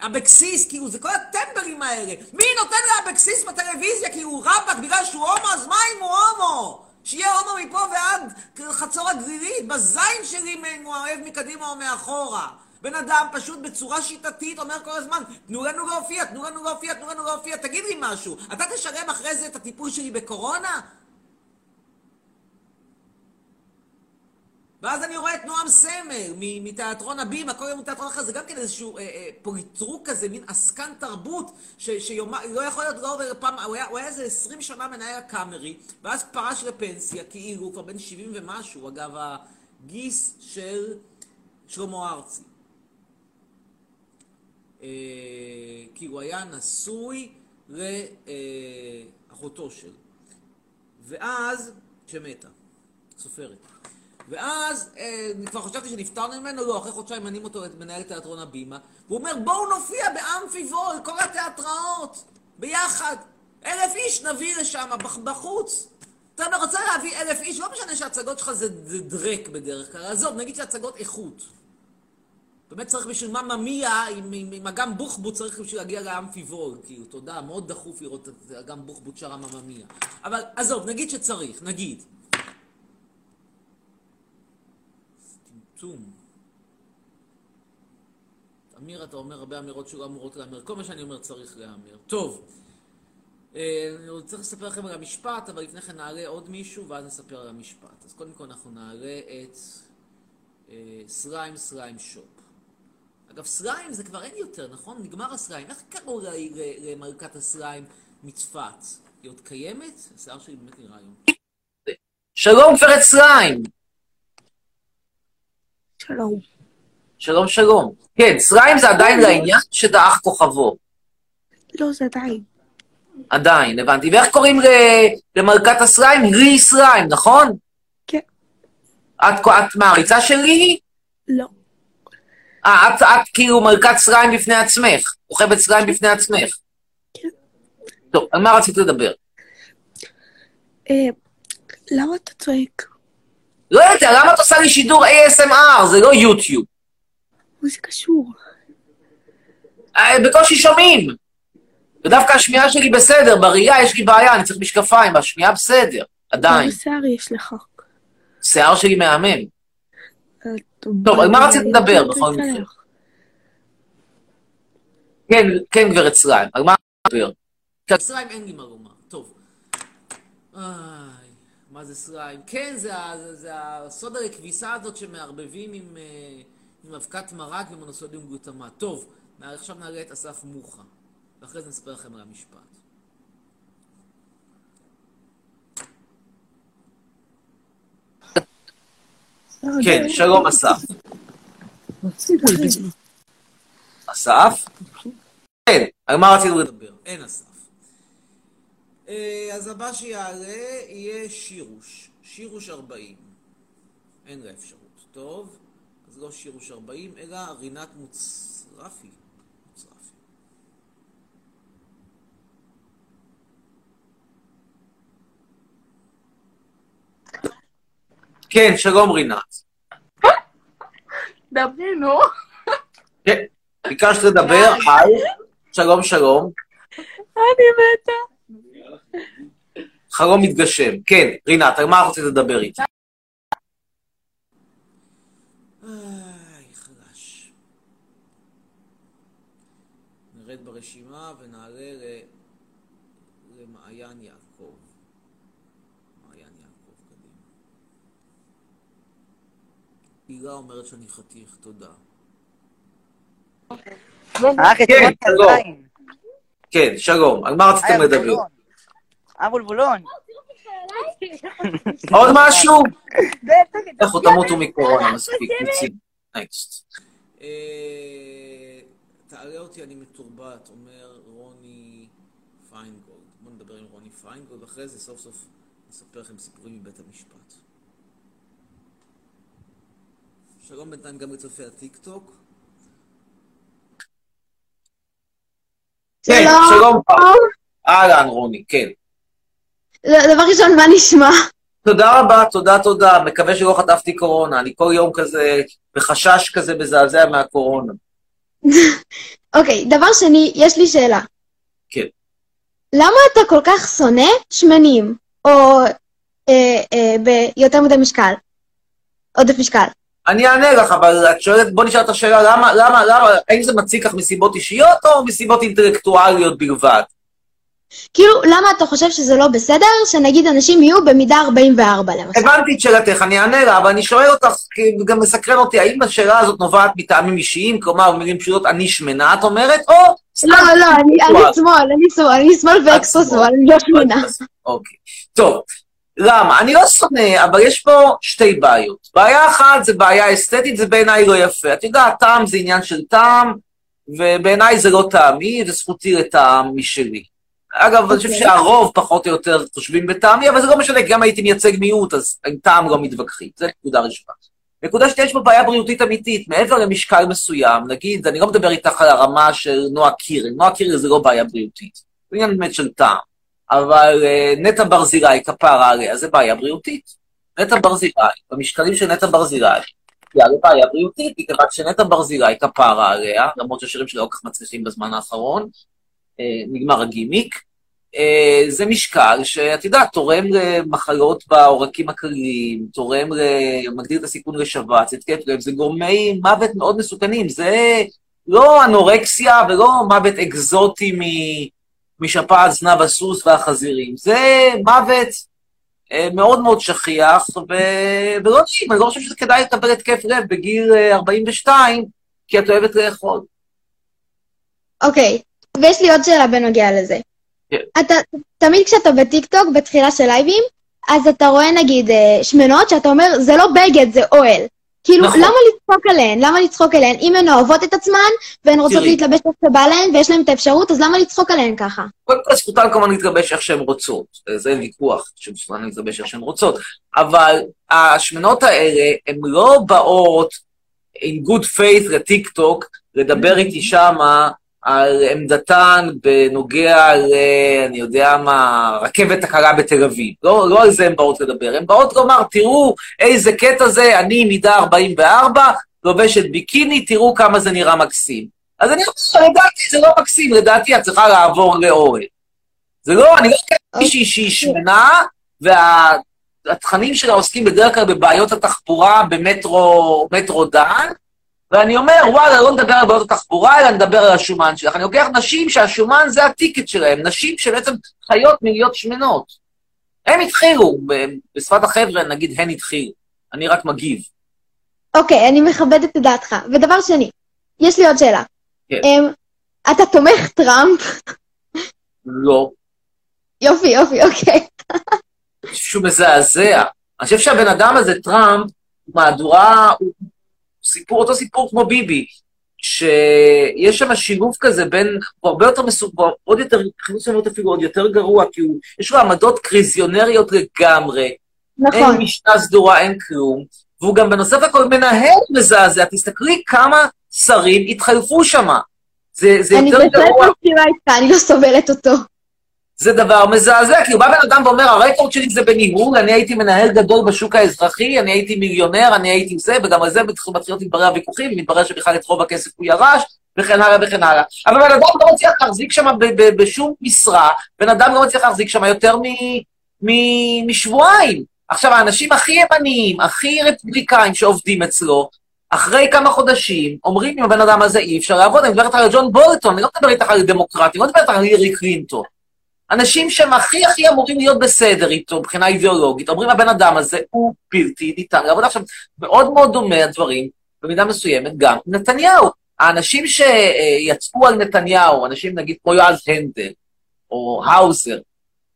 אבקסיס, כאילו, זה כל הטמבלים האלה. מי נותן לאבקסיס בטלוויזיה? כאילו, רבאק, בגלל שהוא הומו, אז מה אם הוא הומו? שיהיה הומו מפה ועד חצור הגלילית, בזין שלי אם הוא אוהב מקדימה או מאחורה. בן אדם פשוט בצורה שיטתית אומר כל הזמן, תנו לנו להופיע, תנו לנו להופיע, תנו לנו להופיע, תגיד לי משהו. אתה תשלם אחרי זה את הטיפול שלי בקורונה? ואז אני רואה את נועם סמל מ- מתיאטרון הבימה, כל יום מתיאטרון אחר, זה גם כן איזשהו אה, אה, פוליטרוק כזה, מין עסקן תרבות, ש- שיומה, לא יכול להיות לא עובר פעם, הוא היה, הוא היה איזה 20 שנה מנהל הקאמרי, ואז פרש לפנסיה, כאילו, הוא כבר בן 70 ומשהו, אגב, הגיס של שלמה ארצי. אה, כי הוא היה נשוי לאחותו של. ואז, שמתה, סופרת. ואז אה, כבר חשבתי שנפטרנו ממנו, לא, אחרי חודשיים מנים אותו את מנהל תיאטרון הבימה, והוא אומר, בואו נופיע באמפי וול, כל התיאטראות, ביחד. אלף איש נביא לשם, בח- בחוץ. אתה רוצה להביא אלף איש, לא משנה שההצגות שלך זה, דרק בדרך כלל, עזוב, נגיד שהצגות איכות. באמת צריך בשביל מה ממיה, עם, עם, אגם בוחבוט צריך בשביל להגיע לאמפי וול, כאילו, תודה, מאוד דחוף לראות את אגם בוחבוט שרה מממיה. אבל עזוב, נגיד שצריך, נגיד. טמטום. אמיר, אתה אומר הרבה אמירות שלא אמורות להמר. כל מה שאני אומר צריך להמר. טוב. אה, אני רוצה לספר לכם על המשפט, אבל לפני כן נעלה עוד מישהו, ואז נספר על המשפט. אז קודם כל אנחנו נעלה את אה, סליים סליים שופ. אגב, סליים זה כבר אין יותר, נכון? נגמר הסליים. איך קראו למלכת הסליים מצפת? היא עוד קיימת? השיער שלי באמת נראה היום. שלום גברת סליים. שלום. שלום שלום. כן, סליים זה עדיין לעניין שדעך כוכבו. לא, זה עדיין. עדיין, הבנתי. ואיך קוראים ל- למלכת הסליים? לי סליים, נכון? כן. את, את מעריצה של לי? לא. אה, את, את כאילו מלכת סליים בפני עצמך. רוכבת סליים בפני עצמך. כן. טוב, על מה רצית לדבר? אה, למה אתה צועק? לא יודע, למה את עושה לי שידור ASMR? זה לא יוטיוב. מה זה קשור? אה, בקושי שומעים. ודווקא השמיעה שלי בסדר, בראייה יש לי בעיה, אני צריך משקפיים, השמיעה בסדר, עדיין. כמה שיער יש לך? שיער שלי מהמם. אה, טוב, על מה רצית לדבר בכל. מקרה? כן, כן, גברת סליים, על מה לדבר? סליים אין לי מה לומר. טוב. מה זה סליים? כן, זה, זה, זה הסודה לכביסה הזאת שמערבבים עם, אה, עם אבקת מרק ומונוסודיום גלוטמט. טוב, עכשיו נעלה את אסף מוחה, ואחרי זה נספר לכם על המשפט. כן, שלום אסף. אסף? כן, על מה רצינו לדבר? אין אסף. אה, אז הבא שיעלה יהיה שירוש. שירוש 40. אין לה אפשרות. טוב, אז לא שירוש 40, אלא רינת מוצרפי. מוצרפי. כן, שלום רינת. דברי, נו. כן, ביקשת לדבר על... שלום, שלום. אני מתה. חלום מתגשם. כן, רינת, על מה את רוצים לדבר איתי? נרד ברשימה ונעלה ל... למעיין יעקב. מעיין יעקב, קדימה. הילה אומרת שאני חתיך, תודה. אה, כן, שלום. כן, שלום. על מה רציתם לדבר? אה, בולבולון. עוד משהו? לכו תמותו מקורונה, מספיק. נקסט. אה, תעלה אותי, אני מתורבת, אומר רוני פיינגולד. בואו נדבר עם רוני פיינגולד, אחרי זה סוף סוף נספר לכם סיפורים מבית המשפט. שלום בינתיים גם לצופי הטיקטוק. כן, שלום. אהלן, רוני, כן. דבר ראשון, מה נשמע? תודה רבה, תודה, תודה. מקווה שלא חטפתי קורונה. אני כל יום כזה, בחשש כזה מזעזע מהקורונה. אוקיי, דבר שני, יש לי שאלה. כן. למה אתה כל כך שונא שמנים, או אה, אה, ביותר מדי משקל? עודף משקל. אני אענה לך, אבל את שואלת, בוא נשאל את השאלה, למה, למה, למה, האם זה מציק לך מסיבות אישיות או מסיבות אינטלקטואליות בלבד? כאילו, למה אתה חושב שזה לא בסדר שנגיד אנשים יהיו במידה 44 למשל? הבנתי את שאלתך, אני אענה לה, אבל אני שואל אותך, כי גם מסקרן אותי, האם השאלה הזאת נובעת מטעמים אישיים, כלומר, במילים פשוטות, אני שמנה, את אומרת, או... לא, לא, אני שמאל, אני שמאל, אני שמאל ואקסטרה שמאל, אני לא שמנה. אוקיי. טוב, למה? אני לא שונא, אבל יש פה שתי בעיות. בעיה אחת זה בעיה אסתטית, זה בעיניי לא יפה. את יודעת, טעם זה עניין של טעם, ובעיניי זה לא טעמי, וזכותי לטעם משלי. אגב, אני חושב אוקיי. שהרוב פחות או יותר חושבים בטעמי, אבל זה לא משנה, גם הייתי מייצג מיעוט, אז עם טעם לא מתווכחים. זה נקודה ראשונה. נקודה שנייה, יש פה בעיה בריאותית אמיתית, מעבר למשקל מסוים, נגיד, אני לא מדבר איתך על הרמה של נועה קירל, נועה קירל זה לא בעיה בריאותית, זה עניין באמת של טעם. אבל אה, נטע ברזילי, כפרה עליה, זה בעיה בריאותית. נטע ברזילי, במשקלים של נטע ברזילי, היא הרי בעיה בריאותית, מכיוון שנטע ברזילי, כפרה עליה, למרות שהשירים שלה לא כל כך מצליחים בזמן האחרון, אה, נגמר הגימיק, אה, זה משקל שאת יודעת, תורם למחלות בעורקים הכלליים, תורם, מגדיל את הסיכון לשבץ, התקף לב, זה גורמי מוות מאוד מסוכנים, זה לא אנורקסיה ולא מוות אקזוטי מ- משפעת זנב הסוס והחזירים, זה מוות אה, מאוד מאוד שכיח, ו... ולא נעים, אני לא חושב שזה כדאי לקבל התקף לב בגיל אה, 42, כי את אוהבת לאכול. אוקיי, ויש לי עוד שאלה בנוגע לזה. כן. אתה, תמיד כשאתה בטיקטוק, בתחילה של לייבים, אז אתה רואה נגיד אה, שמנות שאתה אומר, זה לא בגד, זה אוהל. כאילו, נכון. למה לצחוק עליהן? למה לצחוק עליהן? אם הן אוהבות את עצמן, והן רוצות תראי. להתלבש איך שבא להן, ויש להן את האפשרות, אז למה לצחוק עליהן ככה? קודם כל, זכותן כמובן להתלבש איך שהן רוצות. זה ויכוח, שזכותן להתלבש איך שהן רוצות. אבל השמנות האלה, הן לא באות in good faith לטיקטוק, לדבר איתי שמה על עמדתן בנוגע ל... אני יודע מה, רכבת הקלה בתל אביב. לא, לא על זה הן באות לדבר. הן באות לומר, תראו איזה קטע זה, אני מידה 44, לובשת ביקיני, תראו כמה זה נראה מקסים. אז אני אומר, לדעתי זה לא מקסים, לדעתי את צריכה לעבור לאוהל. זה לא, אני לא מכיר מישהי שהיא שמנה, והתכנים שלה עוסקים בדרך כלל בבעיות התחבורה במטרו מטרו דן, ואני אומר, וואלה, לא נדבר על בעיות התחבורה, אלא נדבר על השומן שלך. אני לוקח נשים שהשומן זה הטיקט שלהם, נשים שבעצם חיות מלהיות שמנות. הם התחילו, בשפת החבר'ה נגיד הן התחילו. אני רק מגיב. אוקיי, אני מכבדת את דעתך. ודבר שני, יש לי עוד שאלה. כן. אמ, אתה תומך טראמפ? לא. יופי, יופי, אוקיי. שהוא מזעזע. אני חושב שהבן אדם הזה, טראמפ, מהדורה, הוא סיפור, אותו סיפור כמו ביבי, שיש שם שילוב כזה בין, הוא הרבה יותר מסוג, עוד יותר, חינוך שלנו אפילו עוד יותר גרוע, כי הוא, יש לו עמדות קריזיונריות לגמרי. נכון. אין משנה סדורה, אין כלום. והוא גם בנוסף לכל מנהל מזעזע. תסתכלי כמה שרים התחלפו שם. זה, זה אני יותר בהחלט גרוע. מסכימה איתך, אני לא סובלת אותו. זה דבר מזעזע, כי הוא בא בן אדם ואומר, הרקורד שלי זה בניהול, אני הייתי מנהל גדול בשוק האזרחי, אני הייתי מיליונר, אני הייתי זה, וגם על זה מתחילים להתברר הוויכוחים, ומתברר שבכלל את רוב הכסף הוא ירש, וכן הלאה וכן הלאה. אבל בן אדם לא מצליח להחזיק שם בשום משרה, בן אדם לא מצליח להחזיק שם יותר משבועיים. עכשיו, האנשים הכי ימניים, הכי רפובליקאים שעובדים אצלו, אחרי כמה חודשים, אומרים עם הבן אדם הזה אי אפשר לעבוד, אני מדברת על ג'ון בולטון, אני לא מדבר איתך על דמוקרטים, אני לא מדברת על הירי קלינטון. אנשים שהם הכי הכי אמורים להיות בסדר איתו מבחינה אידיאולוגית, אומרים הבן אדם הזה הוא בלתי ניתן לעבודה. עכשיו, מאוד מאוד דומה הדברים, במידה מסוימת, גם נתניהו. האנשים שיצאו על נתניהו, אנשים נגיד כמו יועז הנדל, או האוזר,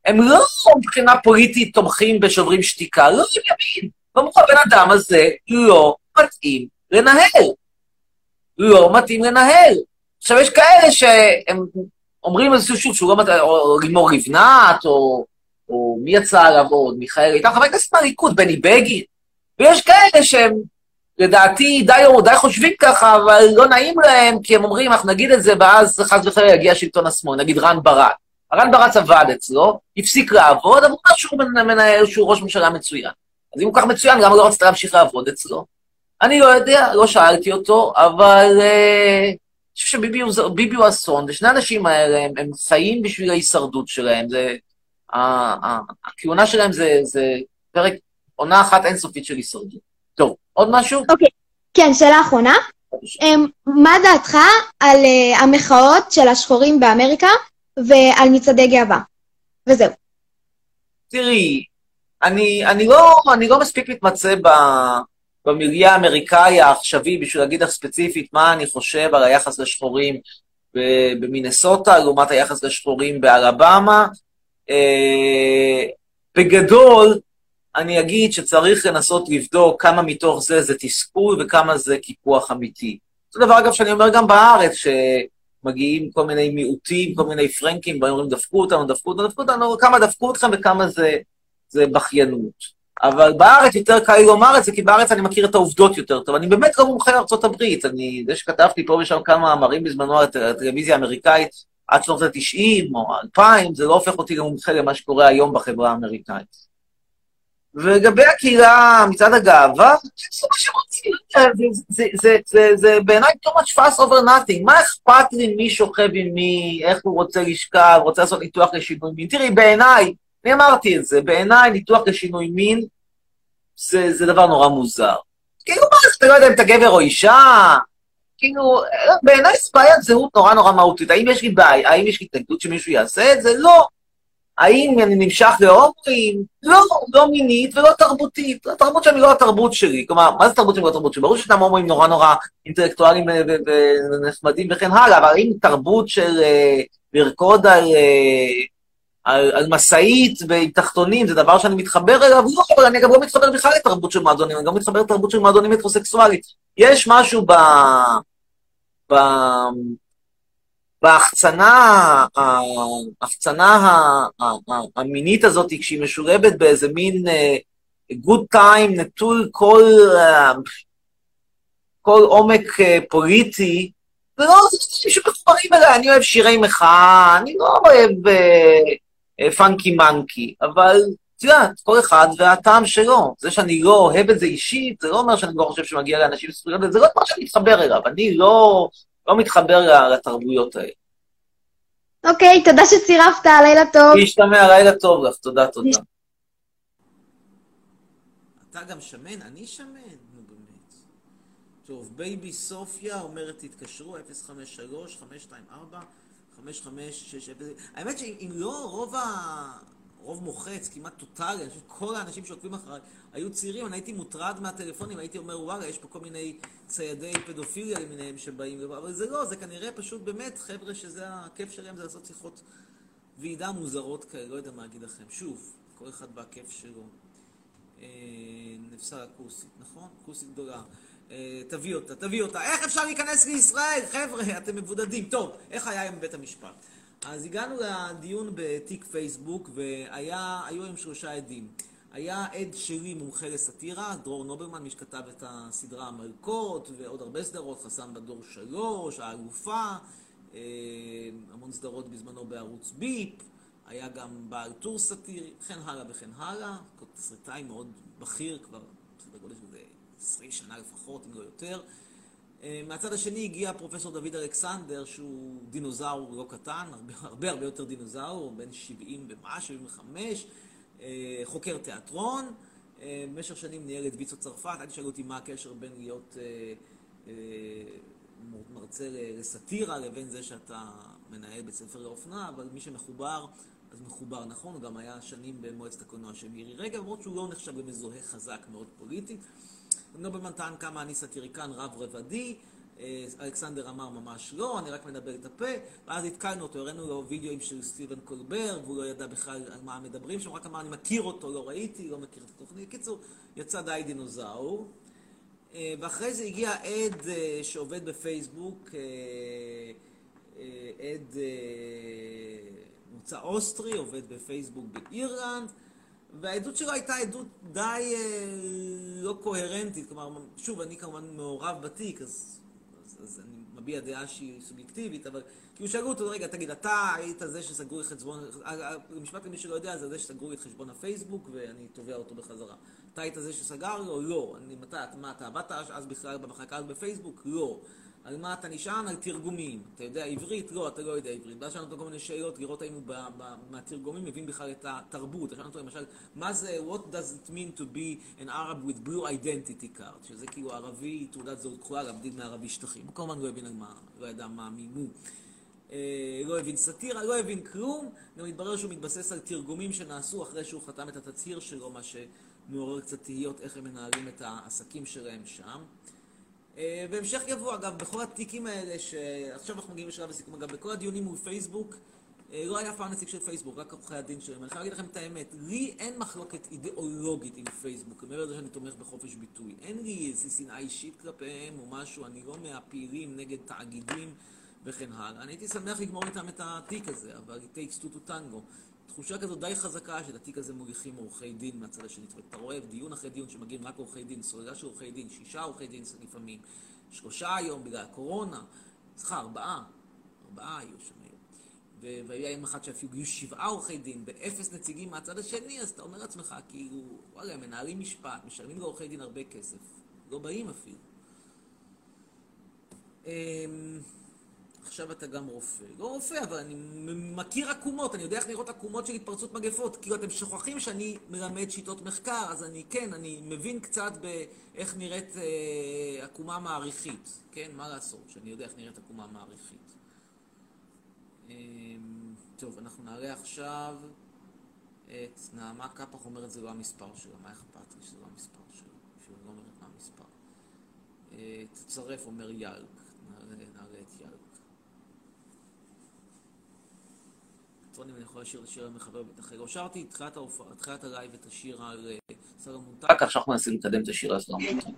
הם לא מבחינה פוליטית תומכים בשוברים שתיקה, לא, הם ימין. ואמרו, הבן אדם הזה לא מתאים לנהל. לא מתאים לנהל. עכשיו, יש כאלה שהם אומרים איזשהו שוב שהוא לא מתאים, או לימור לבנת, או, או מי יצא עליו עוד, מיכאל איתן, חבר הכנסת מהליכוד, בני בגין. ויש כאלה שהם, לדעתי, די, די חושבים ככה, אבל לא נעים להם, כי הם אומרים, אנחנו נגיד את זה, ואז חס וחלילה יגיע שלטון השמאל, נגיד רן ברק. רן ברק עבד אצלו, הפסיק לעבוד, אבל הוא אומר מנהל, שהוא ראש ממשלה מצוין. אז אם הוא כך מצוין, למה לא רצית להמשיך לעבוד אצלו? אני לא יודע, לא שאלתי אותו, אבל אה, אני חושב שביבי הוא, אסון, ושני האנשים האלה, הם, הם חיים בשביל ההישרדות שלהם. זה, הכהונה שלהם זה, זה פרק, עונה אחת אינסופית של הישרדות. טוב, עוד משהו? אוקיי, כן, שאלה אחרונה. אמ, מה דעתך על uh, המחאות של השחורים באמריקה ועל מצעדי גאווה? וזהו. תראי, אני, אני, לא, אני לא מספיק מתמצא ב, במיליה האמריקאי העכשווי בשביל להגיד לך ספציפית מה אני חושב על היחס לשחורים במינסוטה לעומת היחס לשחורים באלבמה. אה, בגדול, אני אגיד שצריך לנסות לבדוק כמה מתוך זה זה תסכול וכמה זה קיפוח אמיתי. זה דבר, אגב, שאני אומר גם בארץ, שמגיעים כל מיני מיעוטים, כל מיני פרנקים, ואומרים, דפקו אותנו, דפקו אותנו, דפקו אותנו, כמה דפקו אתכם וכמה זה, זה בכיינות. אבל בארץ יותר קל לי לומר את זה, כי בארץ אני מכיר את העובדות יותר טוב. אני באמת לא מומחה לארצות הברית. אני, זה שכתבתי פה ושם כמה מאמרים בזמנו על הטלוויזיה האמריקאית עד שנות ה-90 או ה-2000, זה לא הופך אותי למומחה למה שקורה היום בחברה האמריקאית. ולגבי הקהילה מצד הגאווה, שרוצים, זה בעיניי too much fast over nothing. מה אכפת לי מי שוכב עם מי, איך הוא רוצה לשכב, רוצה לעשות ניתוח לשינוי מין? תראי, בעיניי, אני אמרתי את זה, בעיניי ניתוח לשינוי מין זה, זה דבר נורא מוזר. כאילו, מה, אתה לא יודע אם אתה גבר או אישה? כאילו, בעיניי זו בעיית זהות נורא נורא מהותית. האם יש לי בעיה, האם יש לי התנגדות שמישהו יעשה את זה? לא. האם אני נמשך להומואים? לא, לא מינית ולא תרבותית. התרבות שלי לא התרבות שלי. כלומר, מה זה תרבות שלי ולא תרבות שלי? ברור שישנם הומואים נורא נורא אינטלקטואלים ונחמדים וכן הלאה, אבל האם תרבות של אה, לרקוד על... אה, על, על משאית ועם תחתונים, זה דבר שאני מתחבר אליו, לא, אבל אני גם לא מתחבר בכלל לתרבות של מועדונים, אני גם מתחבר לתרבות של מועדונים מטרוסקסואלית. יש משהו ב... ב... בהחצנה, ההחצנה המינית הזאת, כשהיא משולבת באיזה מין גוד uh, טיים נטול כל, uh, כל עומק uh, פוליטי, ולא, זה דברים שמחוברים אליי, אני אוהב שירי מחאה, אני לא אוהב... פאנקי מנקי, אבל את יודעת, כל אחד והטעם שלו. זה שאני לא אוהב את זה אישית, זה לא אומר שאני לא חושב שמגיע לאנשים זכויות, זה לא דבר שאני מתחבר אליו, אני לא, לא מתחבר לתרבויות האלה. אוקיי, תודה שצירפת, לילה טוב. להשתמע, לילה טוב לך, תודה, תודה. אתה גם שמן? אני שמן? נו באמת. טוב, בייבי סופיה אומרת, תתקשרו, 053 524 חמש, חמש, שש, אפס... האמת שאם לא, רוב ה... רוב מוחץ, כמעט טוטאלי, אני חושב שכל האנשים שעוקבים אחריי היו צעירים, אני הייתי מוטרד מהטלפונים, הייתי אומר, וואלה, יש פה כל מיני ציידי פדופיליה למיניהם שבאים, אבל זה לא, זה כנראה פשוט באמת חבר'ה שזה הכיף שלהם, זה לעשות שיחות ועידה מוזרות כאלה, לא יודע מה אגיד לכם. שוב, כל אחד בכיף שלו. אה, נפסל הכוסית, נכון? כוסית גדולה. אה, תביא אותה, תביא אותה. איך אפשר להיכנס לישראל? חבר'ה, אתם מבודדים. טוב, איך היה היום בבית המשפט? אז הגענו לדיון בתיק פייסבוק, והיו היום שלושה עדים. היה עד שלי מומחה לסאטירה, דרור נובלמן, מי שכתב את הסדרה המלכות, ועוד הרבה סדרות, חסם בדור שלוש, האלופה, אה, המון סדרות בזמנו בערוץ ביפ, היה גם בעל טור סאטירי, וכן הלאה וכן הלאה, תסריטאי מאוד בכיר כבר, בסדר גודל של 20 שנה לפחות, אם לא יותר. אה, מהצד השני הגיע פרופסור דוד אלכסנדר, שהוא דינוזאור לא קטן, הרבה הרבה, הרבה יותר דינוזאור, בן 70 ומה, 75, אה, חוקר תיאטרון. אה, במשך שנים ניהל את ויצו צרפת, אל תשאלו אותי מה הקשר בין להיות מרצה לסאטירה לבין זה שאתה מנהל בית ספר לאופנה, אבל מי שמחובר, אז מחובר נכון, הוא גם היה שנים במועצת הקולנוע של מירי רגב, למרות שהוא לא נחשב למזוהה חזק מאוד פוליטית. נובלמן טען כמה אני סאטיריקן רב-רבדי, אה, אלכסנדר אמר ממש לא, אני רק מדבר את הפה, ואז התקלנו אותו, הראינו לו וידאוים של סטיבן קולבר, והוא לא ידע בכלל על מה מדברים שם, רק אמר, אני מכיר אותו, לא ראיתי, לא מכיר את התוכנית. קיצור, יצא די דינוזאור. אה, ואחרי זה הגיע עד אה, שעובד בפייסבוק, עד מוצא אוסטרי, עובד בפייסבוק באירלנד, והעדות שלו הייתה עדות די אה, לא קוהרנטית, כלומר, שוב, אני כמובן מעורב בתיק, אז, אז, אז אני מביע דעה שהיא סובייקטיבית, אבל כאילו שאלו אותו, רגע, תגיד, אתה היית זה שסגרו את חשבון, המשפט למי שלא יודע, זה זה שסגרו את חשבון הפייסבוק ואני תובע אותו בחזרה. אתה היית זה שסגר לו? לא. אני, מתי, מה, אתה עבדת אז בכלל במחלקה בפייסבוק? לא. על מה אתה נשען? על תרגומים. אתה יודע עברית? לא, אתה לא יודע עברית. ואז שאלנו אותו כל מיני שאלות, לראות האם הוא מהתרגומים מבין בכלל את התרבות. שאלנו אותו למשל, מה זה, what does it mean to be an Arab with blue identity card? שזה כאילו ערבי, תעודת זהות כחולה, להבדיל מערבי שטחים. הוא כמובן לא הבין על מה, לא ידע מה מימו. אה, לא הבין סאטירה, לא הבין כלום, גם התברר שהוא מתבסס על תרגומים שנעשו אחרי שהוא חתם את התצהיר שלו, מה שמעורר קצת תהיות איך הם מנהלים את העסקים שלהם שם. אה, בהמשך יבוא, אגב, בכל התיקים האלה, שעכשיו אנחנו מגיעים לשלב הסיכום, אגב, בכל הדיונים מול פייסבוק, אה, לא היה אף פעם נציג של פייסבוק, רק עורכי הדין שלהם. אני חייב להגיד לכם את האמת, לי אין מחלוקת אידיאולוגית עם פייסבוק, מעבר לזה שאני תומך בחופש ביטוי. אין לי איזו שנאה אישית כלפיהם או משהו, אני לא מהפעילים נגד תאגידים וכן הלאה. אני הייתי שמח לגמור איתם את התיק הזה, אבל it takes two to tango. תחושה כזו די חזקה שאת התיק הזה מוליכים עורכי דין מהצד השני. זאת אומרת, אתה רואה דיון אחרי דיון שמגיעים רק עורכי דין, סוללה של עורכי דין, שישה עורכי דין לפעמים, שלושה היום בגלל הקורונה, סליחה, ארבעה, ארבעה היו שם היום. והיה יום אחד שאפילו היו שבעה עורכי דין באפס נציגים מהצד השני, אז אתה אומר לעצמך, כאילו, וואלה, הם מנהלים משפט, משלמים לעורכי דין הרבה כסף, לא באים אפילו. עכשיו אתה גם רופא. לא רופא, אבל אני מכיר עקומות, אני יודע איך נראות עקומות של התפרצות מגפות. כאילו, אתם שוכחים שאני מלמד שיטות מחקר, אז אני, כן, אני מבין קצת באיך נראית אה, עקומה מעריכית. כן, מה לעשות, שאני יודע איך נראית עקומה מעריכית. אה, טוב, אנחנו נעלה עכשיו את נעמה קפח אומרת זה לא המספר שלה, מה אכפת לי שזה לא המספר שלה? שהיא לא אומרת מה המספר. אה, תצרף אומר ילק, נעלה, נעלה את ילק. טוני, אני יכול לשיר את השיר המחבר בתחל. לא שרתי את תחילת הלייב את השיר על אה, סלומון. רק עכשיו אנחנו מנסים לקדם את השיר על סלומון טקה.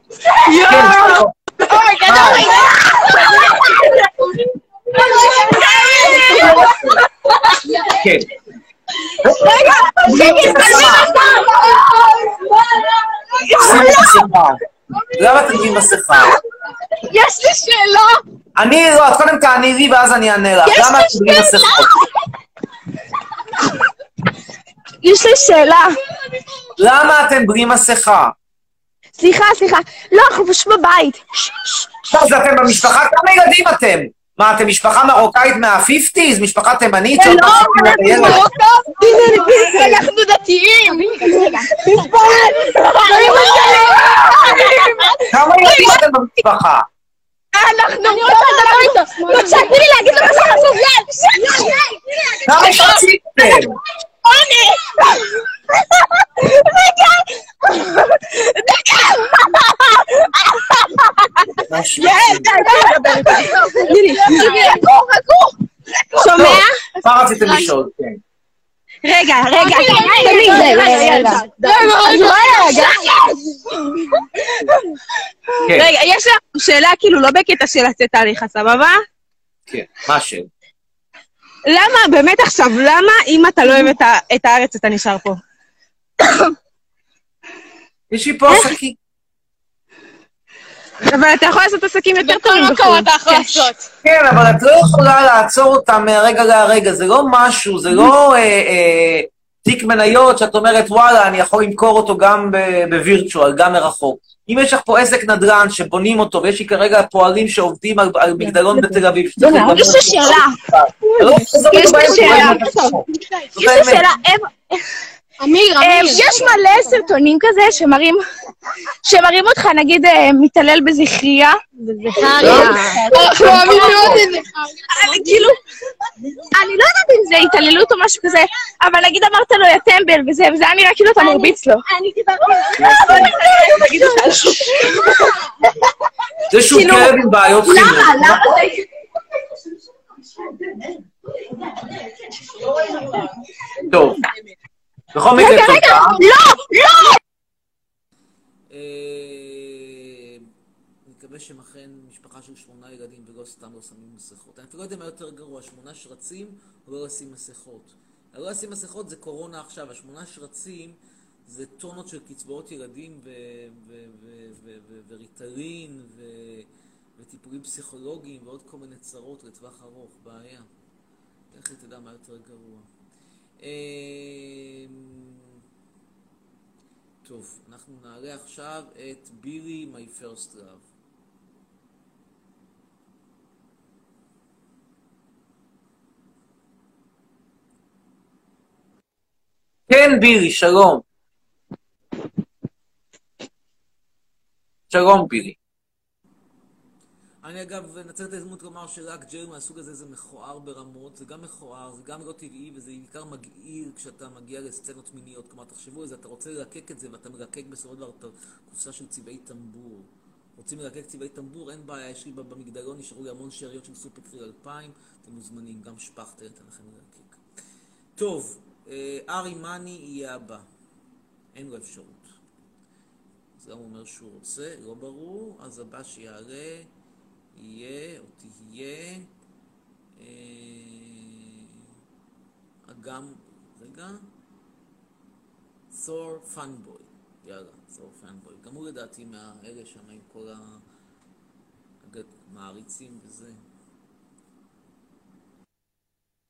כן. שימי מסכה. למה אתם עם מסכה? יש לי שאלה. אני, לא, את קודם תעני לי ואז אני אענה לך. יש למה בלי שאלה. מסכות? יש לי שאלה. למה אתם בלי מסכה? סליחה, סליחה. לא, אנחנו פשוט בבית. אז אתם במשפחה, כמה ילדים אתם? מה, אתם משפחה מרוקאית מה-50's? משפחה תימנית? לא, את הילד? אנחנו דתיים. כמה ילדים אתם במשפחה? אנחנו... אני רוצה לדבר איתו. בבקשה, תני לי להגיד לו משהו חשוב. כמה שרצים אתם? עוני! רגע! דקה! יעל, די, די לדבר איתה. תני לי, חכו, חכו. שומע? רציתם לשאול? כן. רגע, רגע, רגע. רגע. יש לנו שאלה כאילו לא בקטע של לצאת עליך, סבבה? כן, מה השאלה? למה, באמת עכשיו, למה אם אתה לא אוהב את הארץ אתה נשאר פה? יש לי פה עסקים. אבל אתה יכול לעשות עסקים יותר טובים בחו"ל. מקום אתה יכול לעשות. כן, אבל את לא יכולה לעצור אותם מהרגע להרגע, זה לא משהו, זה לא אה, אה, תיק מניות שאת אומרת, וואלה, אני יכול למכור אותו גם בווירטואל, גם מרחוק. אם יש לך פה עסק נדל"ן שבונים אותו, ויש לי כרגע פועלים שעובדים על, על מגדלון בתל אביב, שצריך לבנות יש לי שאלה. לא תחזור יש לי שאלה. לא יש לי. שאלה, אמיר, אה, אמיר. יש מלא סרטונים כזה שמראים, שמראים אותך נגיד אה, מתעלל בזכריה. אנחנו אוהבים מאוד את זה. אני כאילו, אני לא יודעת אם זה התעללות או משהו כזה, אבל נגיד אמרת לו יא טמבל וזה, וזה היה נראה כאילו אתה מרביץ לו. אני דיברתי... זה שהוא כאילו, כלב עם בעיות חינוך. למה? למה. טוב. בכל רגע, מקרה, רגע, תודה. לא, לא! אה, אני מקווה שהם אכן משפחה של שמונה ילדים ולא סתם לא שמים מסכות. אני אפילו לא יודע מה יותר גרוע, שמונה שרצים או לא לשים מסכות. לא לשים מסכות זה קורונה עכשיו, השמונה שרצים זה טונות של קצבאות ילדים וריטלין וטיפולים פסיכולוגיים ועוד כל מיני צרות לטווח ארוך, בעיה. איך תדע מה יותר גרוע. אה, טוב, אנחנו נעלה עכשיו את בילי, My First Love. כן, בילי, שלום. שלום, בילי. אני אגב אנצל את ההזדמנות לומר שרק ג'רי מהסוג הזה זה מכוער ברמות, זה גם מכוער, זה גם לא טבעי וזה בעיקר מגעיל כשאתה מגיע לסצנות מיניות. כלומר, תחשבו על זה, אתה רוצה ללקק את זה ואתה מלקק בסופו של דבר את הקופסה של צבעי טמבור. רוצים ללקק צבעי טמבור, אין בעיה, יש לי במגדלון, נשארו לי המון שאריות של סופרקריל 2000, אתם מוזמנים, גם שפכטר, אתן לכם ללקק. טוב, אה, ארי מאני יהיה הבא. אין לו אפשרות. זה גם אומר שהוא רוצה, לא ברור, אז הבא שיעלה יהיה או תהיה אה, אגם, רגע, תור פאנבוי, יאללה, תור פאנבוי. גם הוא לדעתי מהאלה שם עם כל המעריצים וזה.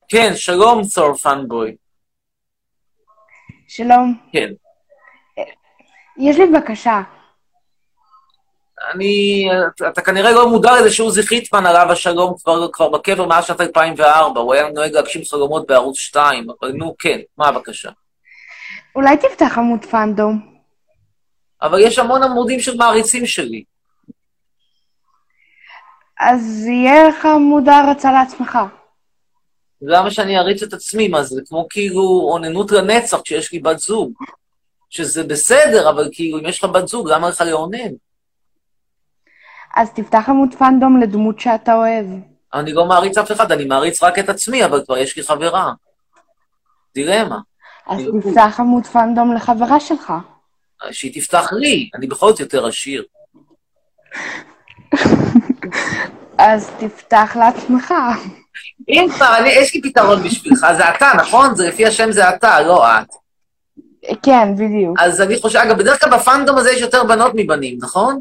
כן, שלום, תור פאנבוי. שלום, כן. יש לי בקשה. אני, אתה כנראה לא מודע לזה שעוזי חיטמן עליו השלום כבר, כבר בקבר מאז שנת 2004, הוא היה נוהג להגשים חלומות בערוץ 2, אבל נו, כן, מה הבקשה? אולי תפתח עמוד פאנדום. אבל יש המון עמודים של מעריצים שלי. אז יהיה לך עמוד הערצה לעצמך. למה שאני אריץ את עצמי? מה זה כמו כאילו אוננות לנצח כשיש לי בת זוג. שזה בסדר, אבל כאילו, אם יש לך בת זוג, למה לך לאונן? אז תפתח עמוד פאנדום לדמות שאתה אוהב. אני לא מעריץ אף אחד, אני מעריץ רק את עצמי, אבל כבר יש לי חברה. דילמה. אז תפתח עמוד פאנדום לחברה שלך. שהיא תפתח לי, אני בכל זאת יותר עשיר. אז תפתח לעצמך. אם כבר, יש לי פתרון בשבילך, זה אתה, נכון? זה לפי השם זה אתה, לא את. כן, בדיוק. אז אני חושב, אגב, בדרך כלל בפאנדום הזה יש יותר בנות מבנים, נכון?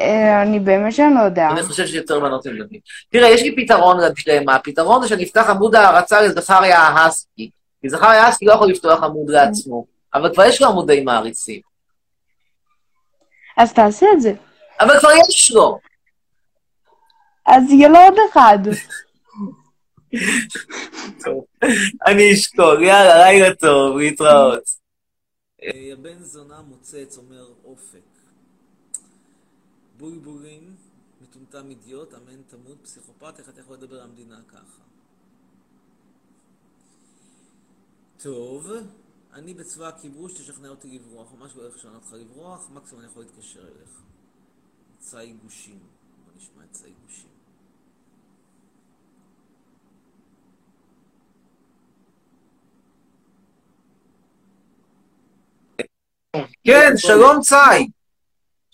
אה, אני באמת שאני לא יודע. אני חושב שיש יותר בנות מבנים. תראה, יש לי פתרון לדילמה. הפתרון זה שאני אפתח עמוד הערצה לזכריה ההסקי. כי זכריה ההסקי לא יכול לפתוח עמוד לעצמו, אבל כבר יש לו עמודי מעריצים. אז תעשה את זה. אבל כבר יש לו. אז יהיה לו עוד אחד. טוב, אני אשקול, יאללה, לילה טוב, להתראות. אה, הבן זונה מוצץ, אומר אופק. בולבולים, מטומטם אידיוט, אמן תמות, פסיכופת, איך אתה יכול לדבר על המדינה ככה? טוב, אני בצבא הכיבוש, תשכנע אותי לברוח, ממש לא הולך לשנות אותך לברוח, מקסימום אני יכול להתקשר אליך. צאי גושים, בוא נשמע את צאי גושים. כן, שלום צאי.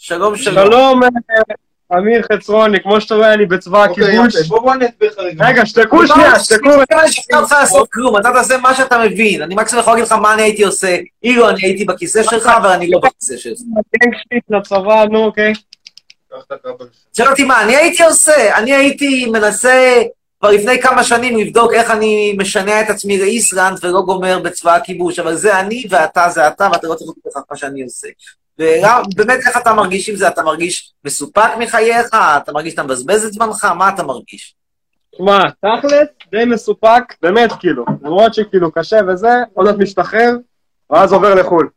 שלום, שלום. שלום, אה, אמיר חצרוני, כמו שאתה רואה, אני בצבא הכיבוש. בוא נסביר לך רגע. רגע, שתקו שנייה, שתקו. לא אשכנע אותך לעשות כלום, אתה תעשה מה שאתה מבין. אני מקסימום יכול להגיד לך מה אני הייתי עושה, אילו אני הייתי בכיסא שלך, אבל אני לא בכיסא שלך. גנגשיט לצבא, נו, אוקיי. שואל אותי מה אני הייתי עושה? אני הייתי מנסה כבר לפני כמה שנים לבדוק איך אני משנע את עצמי לאיסלנד ולא גומר בצבא הכיבוש, אבל זה אני ואתה זה אתה, ואתה לא צריך לעשות לך מה שאני עושה. ובאמת, איך אתה מרגיש עם זה? אתה מרגיש מסופק מחייך? אתה מרגיש שאתה מבזבז את זמנך? מה אתה מרגיש? שמע, תכלס, די מסופק, באמת, כאילו. למרות שכאילו קשה וזה, עוד מעט משתחרר, ואז עובר לחו"ל.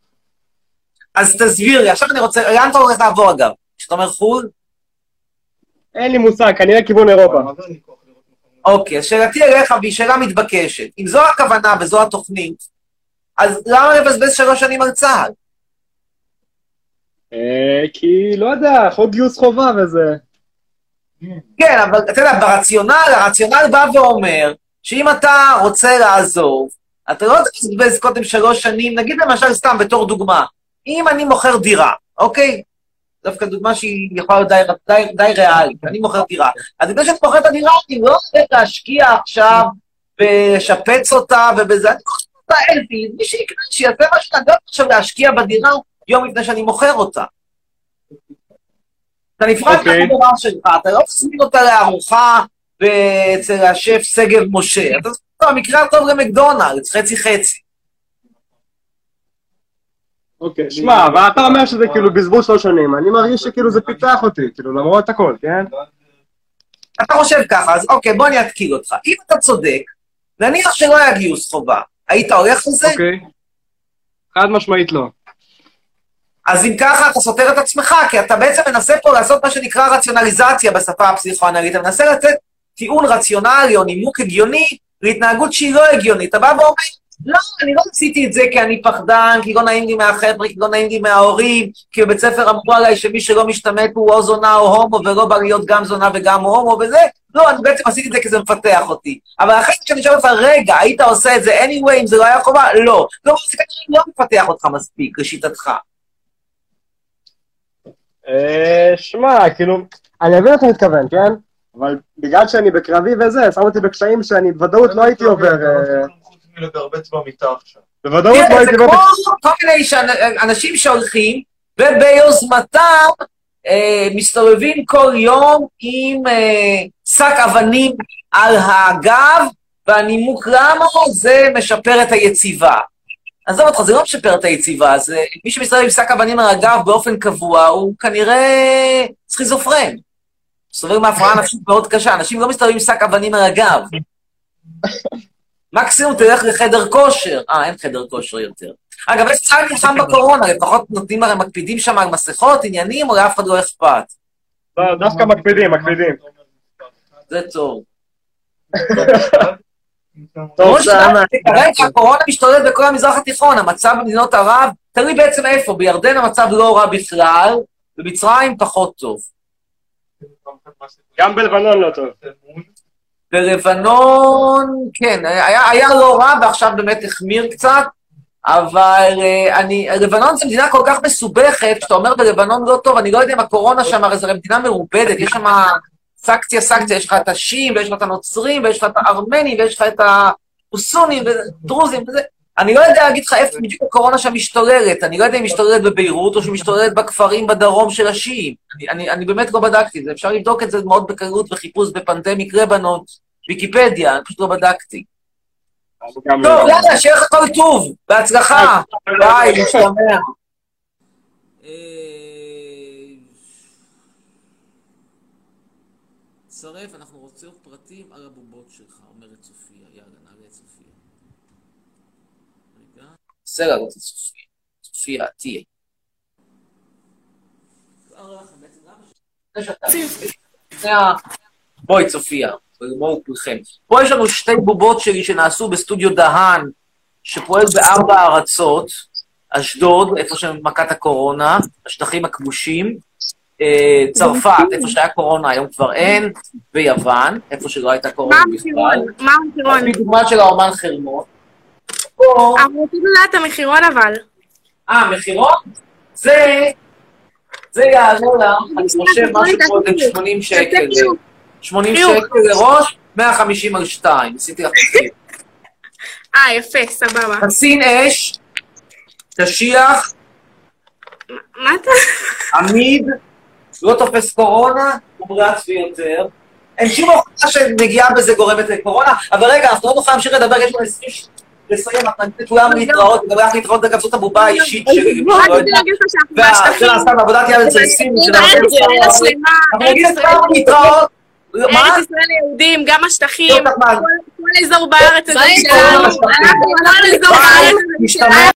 אז תסביר לי, עכשיו אני רוצה, לאן אתה הולך לעבור אגב? כשאתה אומר חו"ל? אין לי מושג, כנראה כיוון אירופה. אוקיי, אז שאלתי אליך, והיא שאלה מתבקשת. אם זו הכוונה וזו התוכנית, אז למה לבזבז שלוש שנים על צה"ל? אה, כי, לא יודע, חוק גיוס חובה וזה. כן, אבל אתה יודע, ברציונל, הרציונל בא ואומר שאם אתה רוצה לעזוב, אתה לא תבזבז קודם שלוש שנים, נגיד למשל סתם בתור דוגמה, אם אני מוכר דירה, אוקיי? דווקא דוגמה שהיא יכולה להיות די, די, די ריאלית, אני מוכר דירה. אז לפני שאני מוכר את הדירה, אני לא הולך להשקיע עכשיו ולשפץ אותה ובזה, אני מוכר אותה אלפי, מי שיקנה, שיעשה מה שאני לא עכשיו להשקיע בדירה יום לפני שאני מוכר אותה. אתה נפרד אוקיי. מהחברה שלך, אתה לא תזמין אותה לארוחה אצל השף שגב משה, אתה תזמין אותה במקרה הטוב למקדונלדס, חצי חצי. אוקיי, שמע, אבל אתה אומר שזה כאילו בזבוז שלוש שנים, אני מרגיש שכאילו זה פיתח אותי, כאילו למרות הכל, כן? אתה חושב ככה, אז אוקיי, בוא אני אתקיל אותך. אם אתה צודק, נניח שלא היה גיוס חובה, היית הולך לזה? אוקיי. חד משמעית לא. אז אם ככה, אתה סותר את עצמך, כי אתה בעצם מנסה פה לעשות מה שנקרא רציונליזציה בשפה הפסיכואנלית. אתה מנסה לתת טיעון רציונלי או נימוק הגיוני להתנהגות שהיא לא הגיונית. אתה בא ואומר, לא, אני לא עשיתי את זה כי אני פחדן, כי לא נעים לי מהחבר'ה, כי לא נעים לי מההורים, כי בבית ספר אמרו עליי שמי שלא משתמט הוא או זונה או הומו, ולא בא להיות גם זונה וגם הומו וזה. לא, אני בעצם עשיתי את זה כי זה מפתח אותי. אבל אחרי שאני שואל אותך, רגע, היית עושה את זה anyway אם זה לא היה חובה? לא. לא, זה כנראה לא מפתח אותך מספיק, לשיטתך. אה, שמע, כאילו, אני מבין אתה מתכוון, כן? אבל בגלל שאני בקרבי וזה, שם אותי בקשיים שאני בוודאות לא הייתי עובר... אה, במיטה עכשיו. בוודאות לא כן, זה הייתי עובר... כמו כל מיני אנשים שהולכים, וביוזמתם אה, מסתובבים כל יום עם אה, שק אבנים על הגב, והנימוק למה זה משפר את היציבה. עזוב אותך, זה לא משפר את היציבה, זה מי שמסתובב עם שק אבנים על הגב באופן קבוע, הוא כנראה סכיזופרן. מסתובב עם הפרעה נפשית מאוד קשה, אנשים לא מסתובבים עם שק אבנים על הגב. מקסימום תלך לחדר כושר. אה, אין חדר כושר יותר. אגב, יש צה"ל נלחם בקורונה, לפחות נותנים הרי מקפידים שם על מסכות, עניינים, או לאף אחד לא אכפת. לא, דווקא מקפידים, מקפידים. זה טוב. טוב, שמה. שאמרתי, כרגע הקורונה משתוללת בכל המזרח התיכון, המצב במדינות ערב, תלוי בעצם איפה, בירדן המצב לא רע בכלל, במצרים פחות טוב. גם בלבנון לא טוב. בלבנון, כן, היה, היה לא רע ועכשיו באמת החמיר קצת, אבל אה, אני, לבנון זו מדינה כל כך מסובכת, כשאתה אומר בלבנון לא טוב, אני לא יודע אם הקורונה שם, הרי זו מדינה מרובדת, יש שם סקציה סקציה, יש לך את השיעים, ויש לך את הנוצרים, ויש לך את הארמנים, ויש לך את הסונים, ודרוזים, וזה. אני לא יודע להגיד לך איפה בדיוק הקורונה שם משתוללת, אני לא יודע אם היא משתוללת בביירות או שהיא משתוללת בכפרים בדרום של השיעים. אני, אני, אני באמת לא בדקתי את זה, אפשר לבדוק את זה מאוד בקלות בחיפוש בפנדמיק לבנון, ויקיפדיה, אני פשוט לא בדקתי. טוב, יאללה, שיהיה לך כל טוב, בהצלחה, ביי, משתמע. צרף, אנחנו רוצים פרטים על הבובות שלך, אומרת סופיה. יאללה, נעלה את סופיה. רגע. בסדר, רוצה סופיה. סופיה, תהיה. בואי, צופיה, בואו כולכם. פה יש לנו שתי בובות שלי שנעשו בסטודיו דהן, שפועל בארבע ארצות, אשדוד, איפה שמכת הקורונה, השטחים הכבושים, צרפת, איפה שהיה קורונה, היום כבר אין, ויוון, איפה שלא הייתה קורונה מה בכלל. המחירון? מה המחירון? על פי דוגמה של האומן חרמון. אנחנו רוצים לדעת את המחירון אבל. אה, מחירון? זה, זה יעלה לה, אני חושב, משהו כמו איזה 80 שקל. 80 שקל לראש, 150 על 2, עשיתי לך תקציב. אה, יפה, סבבה. תסין אש, קשיח, מה אתה... עמיד, לא תופס קורונה, מומרץ ביותר. אין שום הוכחה שנגיעה בזה גורמת לקורונה, אבל רגע, אנחנו לא נוכל להמשיך לדבר, יש לנו 20 ש... לסיים, אנחנו ניתן לכולם להתראות, לגבי איך להתראות, אגב, זאת הבובה האישית שלי. רק כדי להגיד לך שאנחנו בשטחים. וזה סתם עבודת יד אצל אנחנו ארץ נגיד ישראל לכולם להתראות. ארץ ישראל ליהודים, גם השטחים, לא. כל- אזור בארץ הזה שלנו, כל אזור בארץ הזה שלנו.